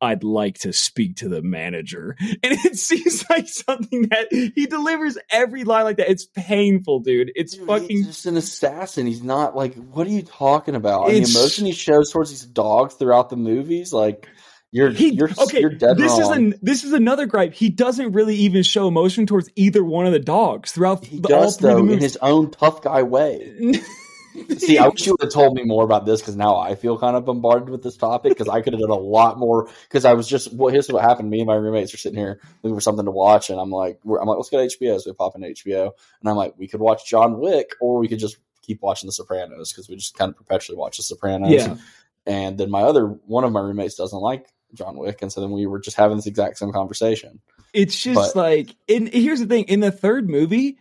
I'd like to speak to the manager. And it seems like something that he delivers every line like that. It's painful, dude. It's Dude, fucking he's just an assassin. He's not like what are you talking about? And the emotion he shows towards these dogs throughout the movies, like you're he you're okay. you're dead this wrong. is an this is another gripe. He doesn't really even show emotion towards either one of the dogs throughout he the, does though in his own tough guy way. See, I wish you would have told me more about this because now I feel kind of bombarded with this topic because I could have done a lot more. Because I was just, well, here's what happened. Me and my roommates are sitting here looking for something to watch, and I'm like, I'm like, let's go to HBO. So we pop into HBO, and I'm like, we could watch John Wick, or we could just keep watching The Sopranos because we just kind of perpetually watch The Sopranos. yeah, And then my other one of my roommates doesn't like John Wick, and so then we were just having this exact same conversation. it's just But- like. And here's the thing: in the third movie,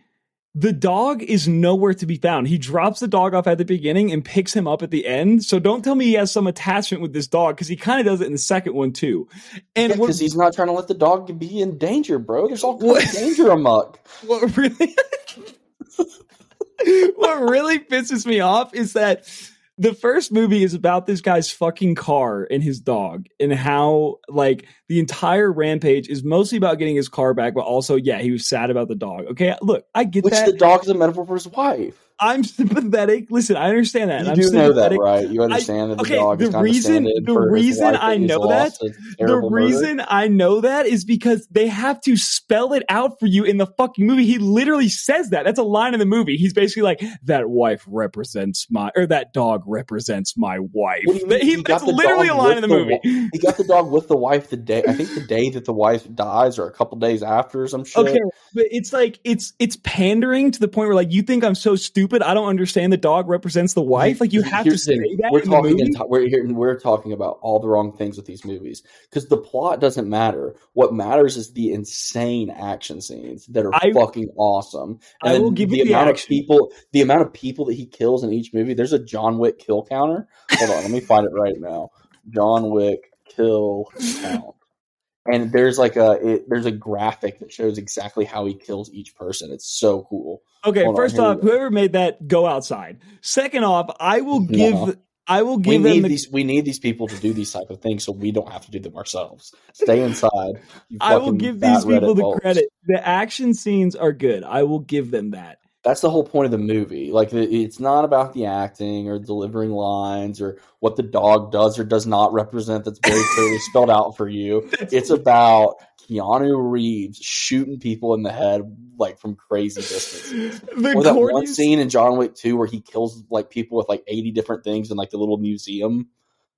the dog is nowhere to be found. He drops the dog off at the beginning and picks him up at the end. So don't tell me he has some attachment with this dog because he kind of does it in the second one too. And because he's not trying to let the dog be in danger, bro. There's all kinds What? of danger amok. what really what really pisses me off is that the first movie is about this guy's fucking car and his dog and how like the entire rampage is mostly about getting his car back but also yeah he was sad about the dog okay look i get Which that the dog is a metaphor for his wife. I'm sympathetic listen i understand that You I'm do know that, right? You understand that the okay, dog the is kind reason- the reason I know that the terrible murder. reason I know that is because they have to spell it out for you in the fucking movie. He literally says that. That's a line in the movie. He's basically like, "That wife represents my, or that dog represents my wife." What do you mean? He- He that's the literally a line in the the movie. he got the dog with the wife the day I think the day that the wife dies or a couple days after or some shit. Okay, but it's like it's it's pandering to the point where like you think I'm so stupid. I don't understand the dog represents the wife. Like you have to Here's the say that We're talking. enti- we're here. We're talking about all the wrong things with these movies because the plot doesn't matter. What matters is the insane action scenes that are I- fucking awesome. I then will give the you the amount action. of people. The amount of people that he kills in each movie. There's a John Wick kill counter. Hold on, let me find it right now. John Wick kill count. And there's like a it, there's a graphic that shows exactly how he kills each person. It's so cool. Okay, Hold first we off, whoever made that, go outside. Second off, I will give No. I will We give them need the these. We need these people to do these type of things, so we don't have to do them ourselves. Stay inside. I will give these people the balls. credit. The action scenes are good. I will give them that. That's the whole point of the movie. Like it's not about the acting or delivering lines or what the dog does or does not represent. That's very clearly spelled out for you. It's about Keanu Reeves shooting people in the head like from crazy distances. The Or that one scene in John Wick 2 where he kills like people with like 80 different things in like the little museum.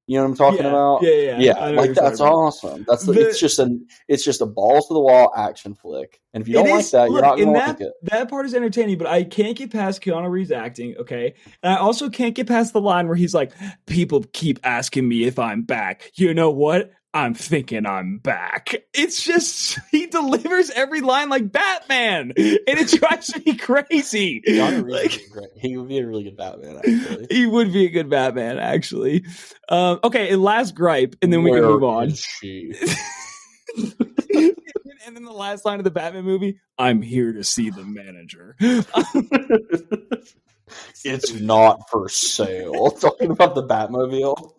You know what I'm talking yeah, about? Yeah, yeah, Yeah, I know what like that's awesome. That's the, The- it's just an it's just a balls to the wall action flick. And if you don't like that, look, you're not gonna like it. That part is entertaining, but I can't get past Keanu Reeves acting, okay? And I also can't get past the line where he's like, People keep asking me if I'm back. You know what? I'm thinking I'm back. It's just he delivers every line like Batman, and it drives me crazy. Keanu Reeves Like. He would be a really good Batman, actually. he would be a good Batman, actually. Um, okay, and last gripe, and then we can move on. and then the last line of the Batman movie, I'm here to see the manager. it's not for sale. Talking about the Batmobile.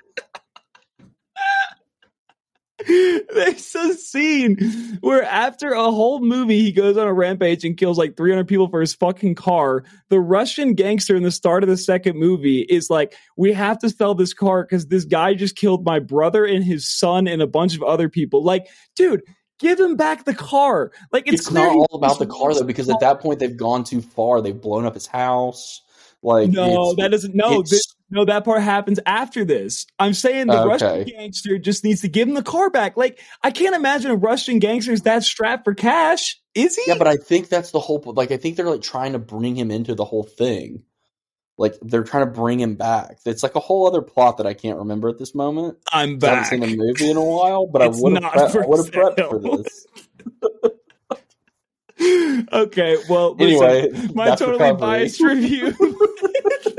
There's a scene where after a whole movie, he goes on a rampage and kills like 300 people for his fucking car. The Russian gangster in the start of the second movie is like, we have to sell this car because this guy just killed my brother and his son and a bunch of other people. Like, dude, give him back the car. Like, it's, It's, not all about the car though, because at that point they've gone too far. They've blown up his house. Like no, that doesn't. No, it's- No, that part happens after this. I'm saying the Okay. Russian gangster just needs to give him the car back. Like, I can't imagine a Russian gangster is that strapped for cash. Is he? Yeah, but I think that's the whole. Like, I think they're like trying to bring him into the whole thing. Like they're trying to bring him back. It's like a whole other plot that I can't remember at this moment. I'm 'cause I haven't seen a movie in a while, but I would have not prepped, for would have prepped for this. okay, well, listen, Anyway, my totally biased review.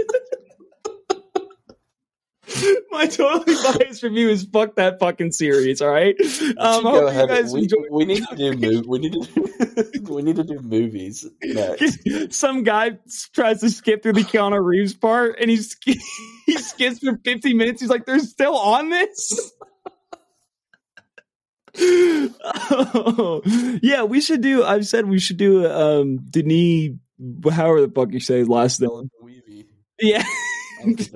my totally biased review is fuck that fucking series. All right. We Um, I hope you guys we, we need to do mov- we need to do, we need to do movies next. Some guy tries to skip through the Keanu Reeves part, and he sk- he skips for 50 minutes. He's like, "They're still on this." Oh, yeah, we should do. I've said we should do um Denis, however the fuck you say his last name. Yeah, I don't think.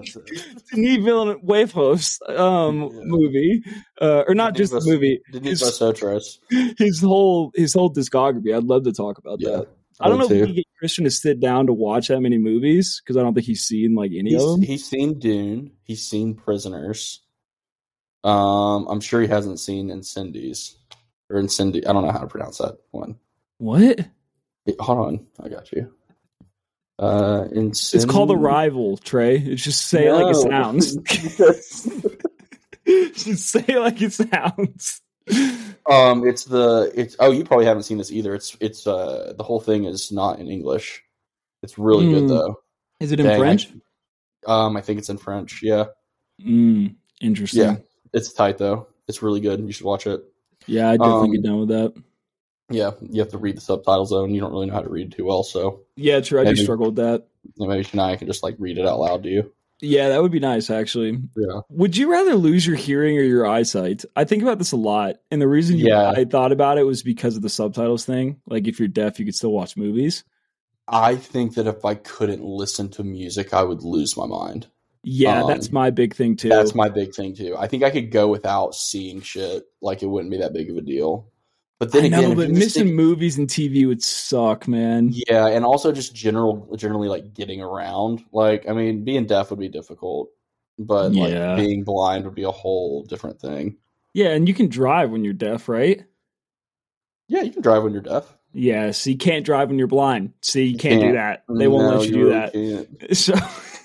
Denis Villeneuve's um Yeah. movie, uh, or not Denis just the movie, Denis His- his whole his whole discography. I'd love to talk about Yeah, that. I don't know would if we can get Christian to sit down to watch that many movies because I don't think he's seen like any of them. he's seen Dune. He's seen Prisoners. Um, I'm sure he hasn't seen Incendies or Incendi. I don't know how to pronounce that one. What? Hold on, I got you. Uh, It's called Arrival, Trey. It's just say it like it sounds. Just say it like it sounds. um, it's the it's. Oh, you probably haven't seen this either. It's it's uh the whole thing is not in English. It's really Hmm. good though. Is it in Dang, I- French? um, I think it's in French. Yeah, Mm, interesting. Yeah. Yeah, it's tight though. It's really good. You should watch it. Yeah, I definitely Um, get down with that. Yeah, you have to read the subtitles though, and you don't really know how to read too well. So Yeah, true. I do struggle with that. maybe tonight I can just like read it out loud to you. Yeah, that would be nice, actually. Yeah. Would you rather lose your hearing or your eyesight? I think about this a lot, and the reason you, Yeah. I thought about it was because of the subtitles thing. Like, if you're deaf, you could still watch movies. I think that if I couldn't listen to music, I would lose my mind. Yeah, Um, that's my big thing too. That's my big thing too. I think I could go without seeing shit. Like it wouldn't be that big of a deal. But then I again, know, but missing think- movies and TV would suck, man. yeah, and also just general, generally like getting around. Like, I mean, being deaf would be difficult, but Yeah. like being blind would be a whole different thing. Yeah, and you can drive when you're deaf, right? Yeah, you can drive when you're deaf. Yeah, so you can't drive when you're blind. See, you can't, do can't. that. They won't No, let you do really that. can't. So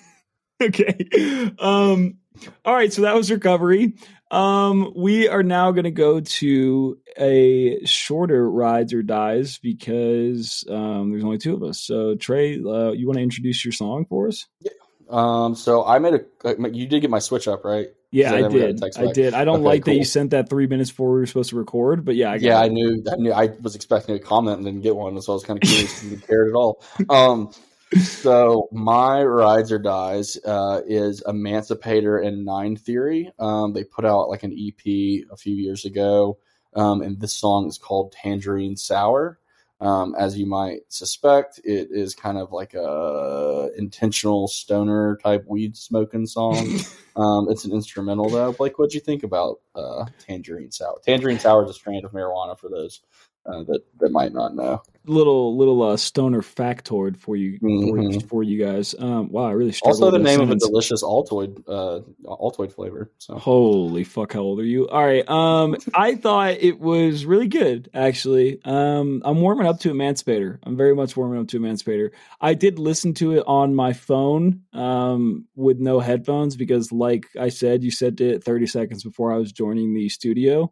okay. Um all right, so that was recovery. Um we are now going to go to a shorter rides or dies because um there's only two of us. So Trey, uh, you want to introduce your song for us? Yeah. Um, so I made a. You did get my switch up, right? Yeah, I I never got a did. I did. I don't Okay, like that you sent that 3 minutes before we were supposed to record, but yeah, I got yeah, I knew. I knew. I was expecting a comment and didn't get one, so I was kind of curious if you cared at all. Um, so my rides or dies uh, is Emancipator and Nine Theory. Um, they put out like an EP a few years ago, um, and this song is called Tangerine Sour. Um, as you might suspect, it is kind of like a intentional stoner type weed smoking song. um, it's an instrumental though. Blake, what'd you think about uh, Tangerine Sour? Tangerine Sour is a strand of marijuana for those uh, that that might not know. little little uh, stoner factoid for you for, Mhm. for you guys. Um wow, I really Also, the name of a delicious Altoid uh, Altoid flavor. So Holy fuck, how old are you? All right. Um, I thought it was really good, actually. Um, I'm warming up to Emancipator. I'm very much warming up to Emancipator. I did listen to it on my phone, um, with no headphones because, like I said, you said it 30 seconds before I was joining the studio.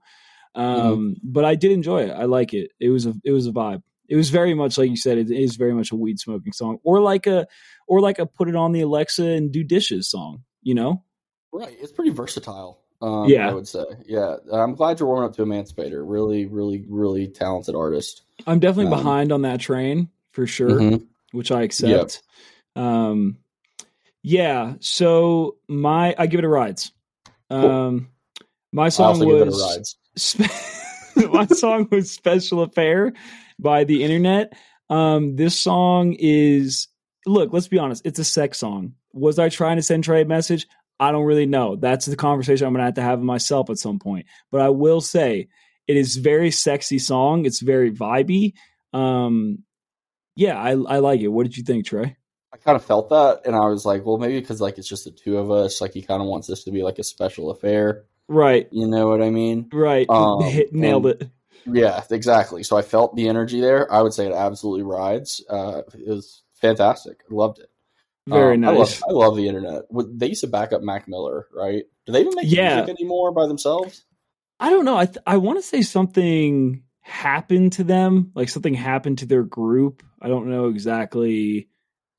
Um, but I did enjoy it. I like it. It was a it was a vibe. It was very much like you said. It is very much a weed smoking song, or like a or like a put it on the Alexa and do dishes song. You know? right, it's pretty versatile. Um, Yeah. I would say. Yeah, I'm glad you're warming up to Emancipator. Really, really, really talented artist. I'm definitely Um, behind on that train for sure, Mhm. which I accept. Um, yeah. So my I give it a rides. Um, my song also give it a was my song was "Special Affair" by the Internet. Um, this song is look. Let's be honest. It's a sex song. Was I trying to send Trey a message? I don't really know. That's the conversation I'm going to have to have myself at some point. But I will say it is very sexy song. It's very vibey. Um, yeah, I I like it. What did you think, Trey? I kind of felt that, and I was like, well, maybe because like it's just the two of us. Like he kind of wants this to be like a special affair. Right. You know what I mean? Right. Um, Hit, nailed and- it. Yeah, exactly. So I felt the energy there. I would say it absolutely rides. Uh, it was fantastic. I loved it. Very Um, I love, nice. I love the internet. They used to back up Mac Miller, right? Do they even make Yeah. music anymore by themselves? I don't know. I th- I want to say something happened to them, like something happened to their group. I don't know exactly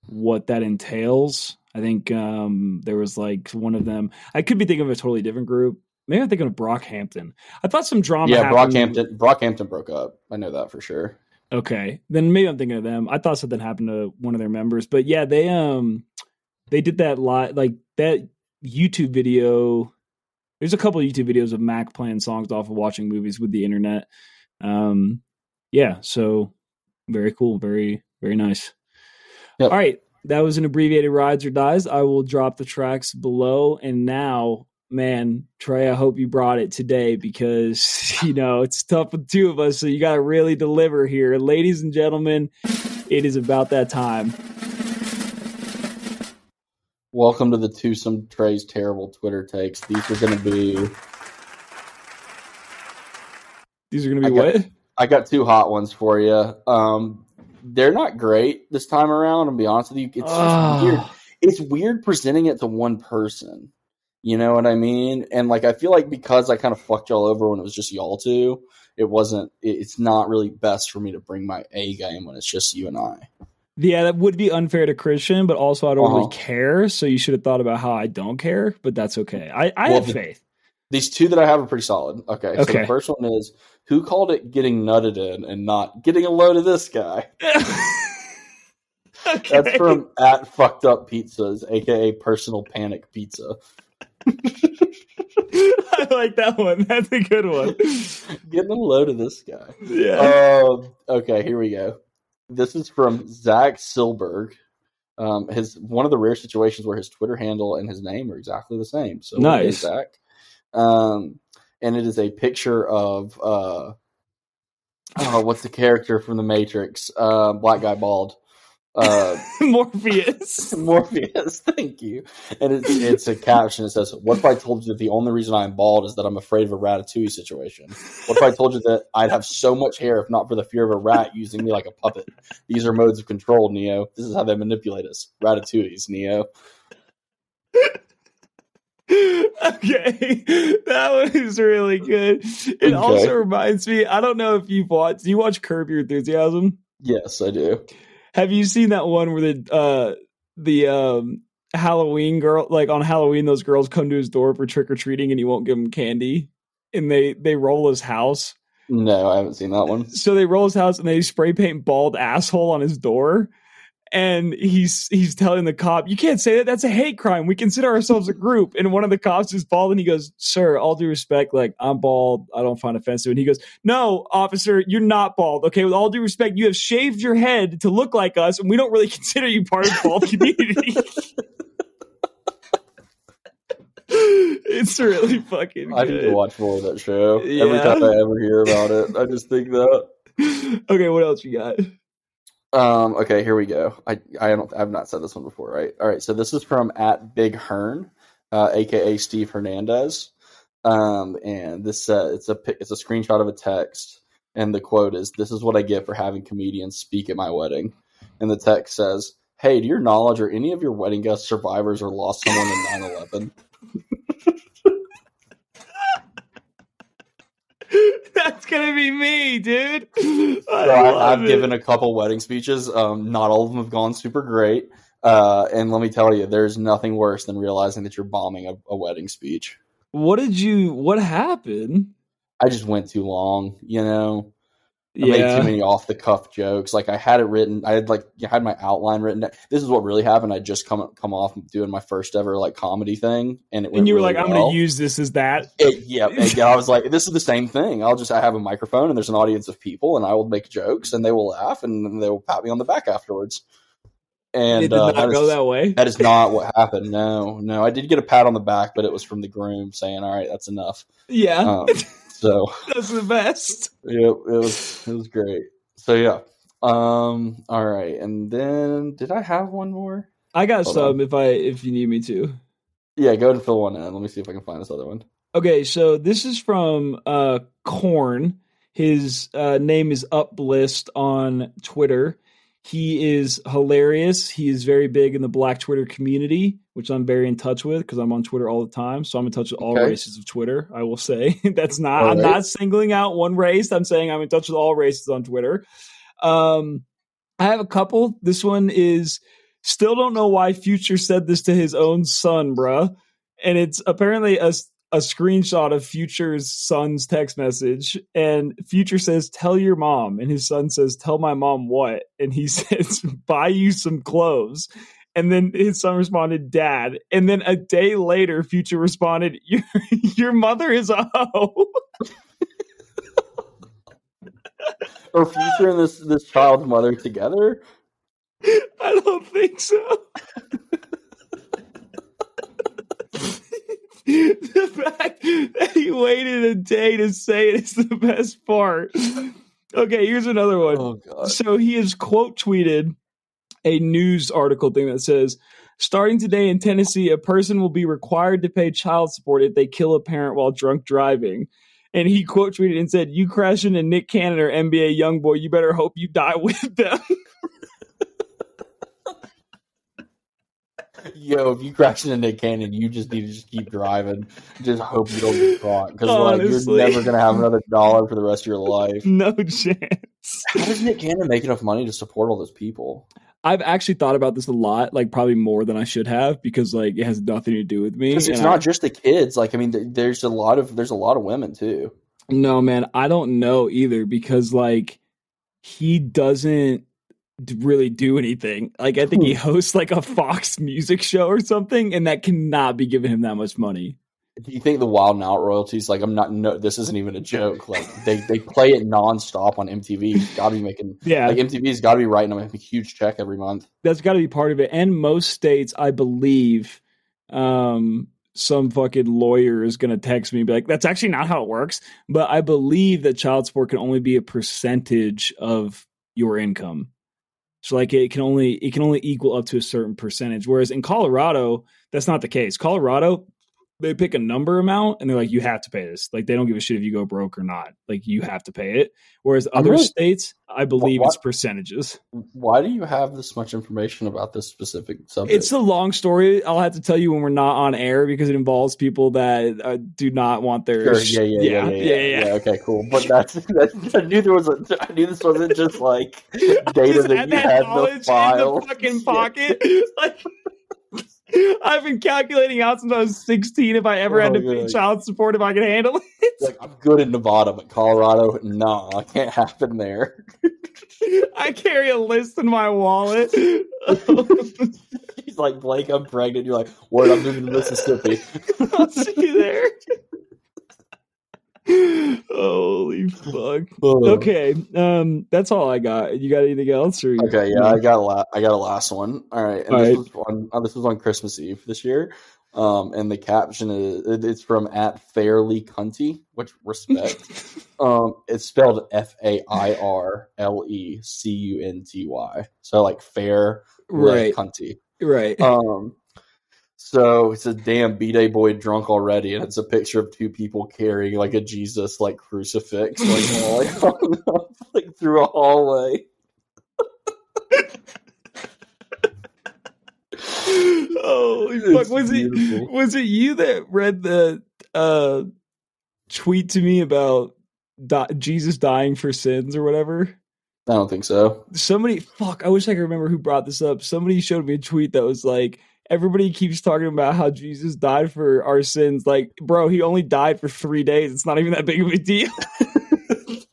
what that entails. I think um, there was like one of them. I could be thinking of a totally different group. Maybe I'm thinking of Brockhampton. I thought some drama. yeah, happened. Brockhampton. Brockhampton broke up. I know that for sure. Okay, then maybe I'm thinking of them. I thought something happened to one of their members, but yeah, they um they did that live like that YouTube video. There's a couple of YouTube videos of Mac playing songs off of watching movies with the internet. Um, yeah, so very cool, very very nice. Yep. All right, that was an abbreviated rides or dies. I will drop the tracks below, and now. Man, Trey, I hope you brought it today because you know it's tough with two of us, so you got to really deliver here, ladies and gentlemen. It is about that time. Welcome to the twosome Trey's terrible Twitter takes. These are going to be. These are going to I be got- what? I got two hot ones for you. Um, they're not great this time around. I'll be honest with you. It's, Ah. weird. It's weird presenting it to one person. You know what I mean? And like, I feel like because I kind of fucked y'all over when it was just y'all two, it wasn't. It's not really best for me to bring my A game when it's just you and I. Yeah, that would be unfair to Christian, but also I don't Uh-huh. really care. So you should have thought about how I don't care, but that's okay. I, I Well, have the- faith. These two that I have are pretty solid. Okay, so Okay. the first one is who called it getting nutted in and not getting a load of this guy. okay. That's from at fucked up pizzas, aka personal panic pizza. I like that one. That's a good one. Getting a load of this guy. Yeah. Um, okay, here we go. This is from Zach Silberg. Um, his one of the rare situations where his Twitter handle and his name are exactly the same. So way to go, Nice. Zach. Um, and it is a picture of uh, oh, what's the character from the Matrix? Uh, black guy bald. Uh, Morpheus. Morpheus, thank you. And it's it's a caption. It says, "What if I told you that the only reason I'm bald is that I'm afraid of a ratatouille situation? What if I told you that I'd have so much hair if not for the fear of a rat using me like a puppet? These are modes of control, Neo. This is how they manipulate us. Ratatouilles, Neo. okay, that one is really good. It Okay. also reminds me. I don't know if you've watched. Do you watch Curb Your Enthusiasm? Yes, I do. Have you seen that one where the uh the um Halloween girl like on Halloween those girls come to his door for trick or treating and he won't give them candy and they they roll his house. No, I haven't seen that one. So they roll his house and they spray paint bald asshole on his door. And he's he's telling the cop, "You can't say that. That's a hate crime. We consider ourselves a group." And one of the cops is bald, and he goes, "Sir, all due respect, like I'm bald. I don't find offensive." And he goes, "No, officer, you're not bald. Okay, with all due respect, you have shaved your head to look like us, and we don't really consider you part of the bald community." it's really fucking. I need to good. watch more of that show. Every time I ever hear about it, I just think that. okay, what else you got? Um, okay, here we go. I I don't I've not said this one before, right? All right, so this is from at Big Hearn, uh, aka Steve Hernandez. Um, and this uh, it's a it's a screenshot of a text, and the quote is, "This is what I get for having comedians speak at my wedding." And the text says, "Hey, to your knowledge, are any of your wedding guests survivors or lost someone in 9/11?" That's gonna be me, dude. I So I, it. given a couple wedding speeches. Um, not all of them have gone super great. Uh, and let me tell you, there's nothing worse than realizing that you're bombing a, a wedding speech. What did you? What happened? I just went too long, you know. I made too many off the cuff jokes. Like I had it written, I had like I had my outline written. This is what really happened. I just come come off doing my first ever like comedy thing, and it went and you were really like, "I'm gonna use this as that." It, yeah, and yeah, I was like, this is the same thing. I'll just I have a microphone and there's an audience of people, and I will make jokes, and they will laugh, and they will pat me on the back afterwards. And it did uh, not that go is- that way. that is not what happened. No, no, I did get a pat on the back, but it was from the groom saying, "All right, that's enough." yeah, Um, so that's the best. yeah, it was it was great. So yeah, Um. All right, and then did I have one more? I got Hold some if I if you need me to. Yeah, go ahead and fill one in. Let me see if I can find this other one. Okay, so this is from uh Corn. His uh, name is Uplist on Twitter. He is hilarious. He is very big in the Black Twitter community, which I'm very in touch with because I'm on Twitter all the time. So I'm in touch with all Okay. races of Twitter. I will say that's not. All I'm not singling out one race. I'm saying I'm in touch with all races on Twitter. Um, I have a couple. This one is still don't know why Future said this to his own son, bruh. And it's apparently a a screenshot of Future's son's text message, and Future says, "Tell your mom," and his son says, "Tell my mom what?" And he says, "Buy you some clothes." And then his son responded, "Dad." And then a day later, Future responded, "Your your mother is a hoe." Are Future and this this child's mother together? I don't think so. the fact that he waited a day to say it is the best part. Okay, here's another one. Oh god. So he has quote tweeted a news article thing that says, starting today in Tennessee, a person will be required to pay child support if they kill a parent while drunk driving. And he quote tweeted and said, You crash into Nick Cannon or NBA young boy, you better hope you die with them. Yo, if you crash into Nick Cannon, you just need to just keep driving. Just hope you don't get caught because like you're never gonna have another dollar for the rest of your life. no chance. How does Nick Cannon make enough money to support all those people? I've actually thought about this a lot, like probably more than I should have, because like it has nothing to do with me. Because it's and I- not just the kids. Like I mean, th- there's a lot of there's a lot of women too. No, man, I don't know either because like he doesn't really do anything. Like I think he hmm. hosts like a Fox music show or something, and that cannot be giving him that much money. Do you think the Wild and Out royalties? Like I'm not. No, this isn't even a joke. Like they they play it nonstop on MTV. Got to be making Yeah, like MTV's got to be writing them a huge check every month. that's got to be part of it. And most states, I believe, um, some fucking lawyer is going to text me and be like, "That's actually not how it works." But I believe that child support can only be a percentage of your income. So like it can only it can only equal up to a certain percentage. Whereas in Colorado, that's not the case. Colorado, they pick a number amount and they're like, you have to pay this. Like they don't give a shit if you go broke or not. Like you have to pay it. Whereas other really- states, I believe what- it's percentages. Why do you have this much information about this specific subject? It's a long story. I'll have to tell you when we're not on air because it involves people that uh, do not want their Sure, sh- yeah, yeah, yeah, yeah, yeah, yeah, Okay, cool. But that's, that's I knew there was a. I knew this wasn't just like data Just that you had the knowledge in the fucking pocket. Like, I've been calculating out since I was 16 if I ever had oh, to Oh, pay child support if I could handle it. Like I'm good in Nevada, but Colorado, no, I can't happen there. I carry a list in my wallet. He's like Blake, I'm pregnant. You're like, word, I'm moving to Mississippi. I'll see you there. Holy fuck. Okay, um, that's all I got. You got anything else? Or Okay, yeah, I got a la- I got a last one. All right, and All this right. was on uh, this was on Christmas Eve this year. Um, and the caption is it's from at Fairly Cunty, which respect. um, it's spelled F A I R L E C U N T Y. So like fair, Right. Cunty. right. Um, so it's a damn B Day boy drunk already, and it's a picture of two people carrying like a Jesus like crucifix, like, walling up, like through a hallway. oh, fuck! Was it was it you that read the uh tweet to me about di- Jesus dying for sins or whatever? I don't think so. Somebody, fuck! I wish I could remember who brought this up. Somebody showed me a tweet that was like, everybody keeps talking about how Jesus died for our sins. Like, bro, he only died for three days. It's not even that big of a deal.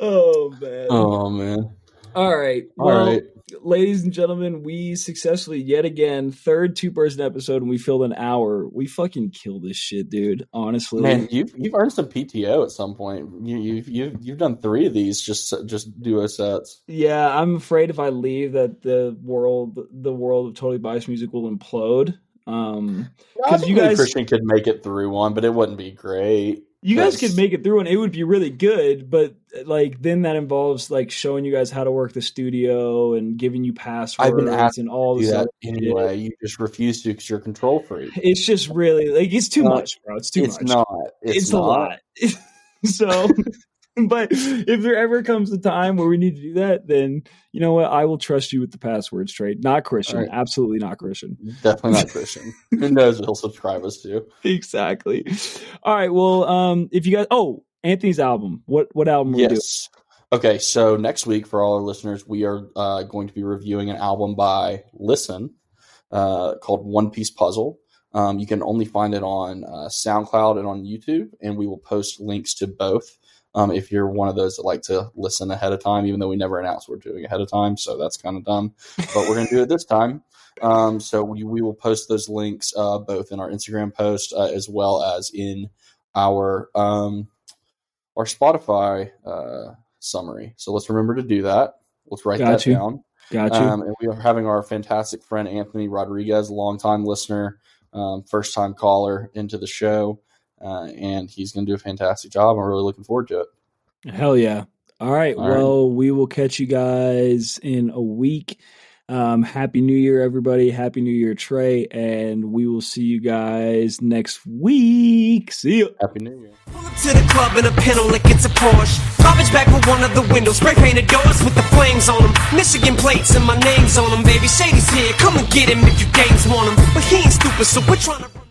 oh man. Oh man. All right. All Well, right. Ladies and gentlemen, we successfully yet again third two person episode and we filled an hour. We fucking killed this shit, dude. Honestly, Man, you've you've earned some PTO at some point. You, you've you've you've done three of these just just duo sets. yeah, I'm afraid if I leave that the world, the world of totally biased music will implode. Um, because you guys- Christian could make it through one, but it wouldn't be great. You guys could make it through and it would be really good, but like then that involves like showing you guys how to work the studio and giving you passwords I've been asked and all this that anyway. You just refuse to because you're control freak. It's just really like it's too No, much, bro. It's too it's much. not. It's, It's, a lot. so but if there ever comes a time where we need to do that, then you know what? I will trust you with the passwords Trey. Not Christian. Right. Absolutely not Christian. Definitely not Christian. Who knows what he'll subscribe us to? exactly. All right. Well, um, if you guys, oh, Anthony's album. What what album are we doing? Yes. Okay, so next week for all our listeners, we are uh, going to be reviewing an album by Listen uh, called One Piece Puzzle. Um, you can only find it on uh, SoundCloud and on YouTube, and we will post links to both. Um, if you're one of those that like to listen ahead of time, even though we never announce we're doing ahead of time, so that's kind of dumb, but we're going to do it this time. Um, so we, we will post those links uh, both in our Instagram post uh, as well as in our um, our Spotify uh, summary. So let's remember to do that. Let's write Got that you. down. Got you. Um, and we are having our fantastic friend Anthony Rodriguez, longtime listener, um, first time caller into the show. Uh, and he's going to do a fantastic job. I'm really looking forward to it. Hell yeah. All right. All right. well, we will catch you guys in a week. Um, Happy New Year, everybody. Happy New Year, Trey. And we will see you guys next week. See you. Happy New Year. Pull up to the club in a Pinto like it's a Porsche. Garbage bag with one of the windows. Spray painted doors with the flames on them. Michigan plates and my name's on them. Baby Shady's here. Come and get him if you games want him. But he ain't stupid, so we're trying to.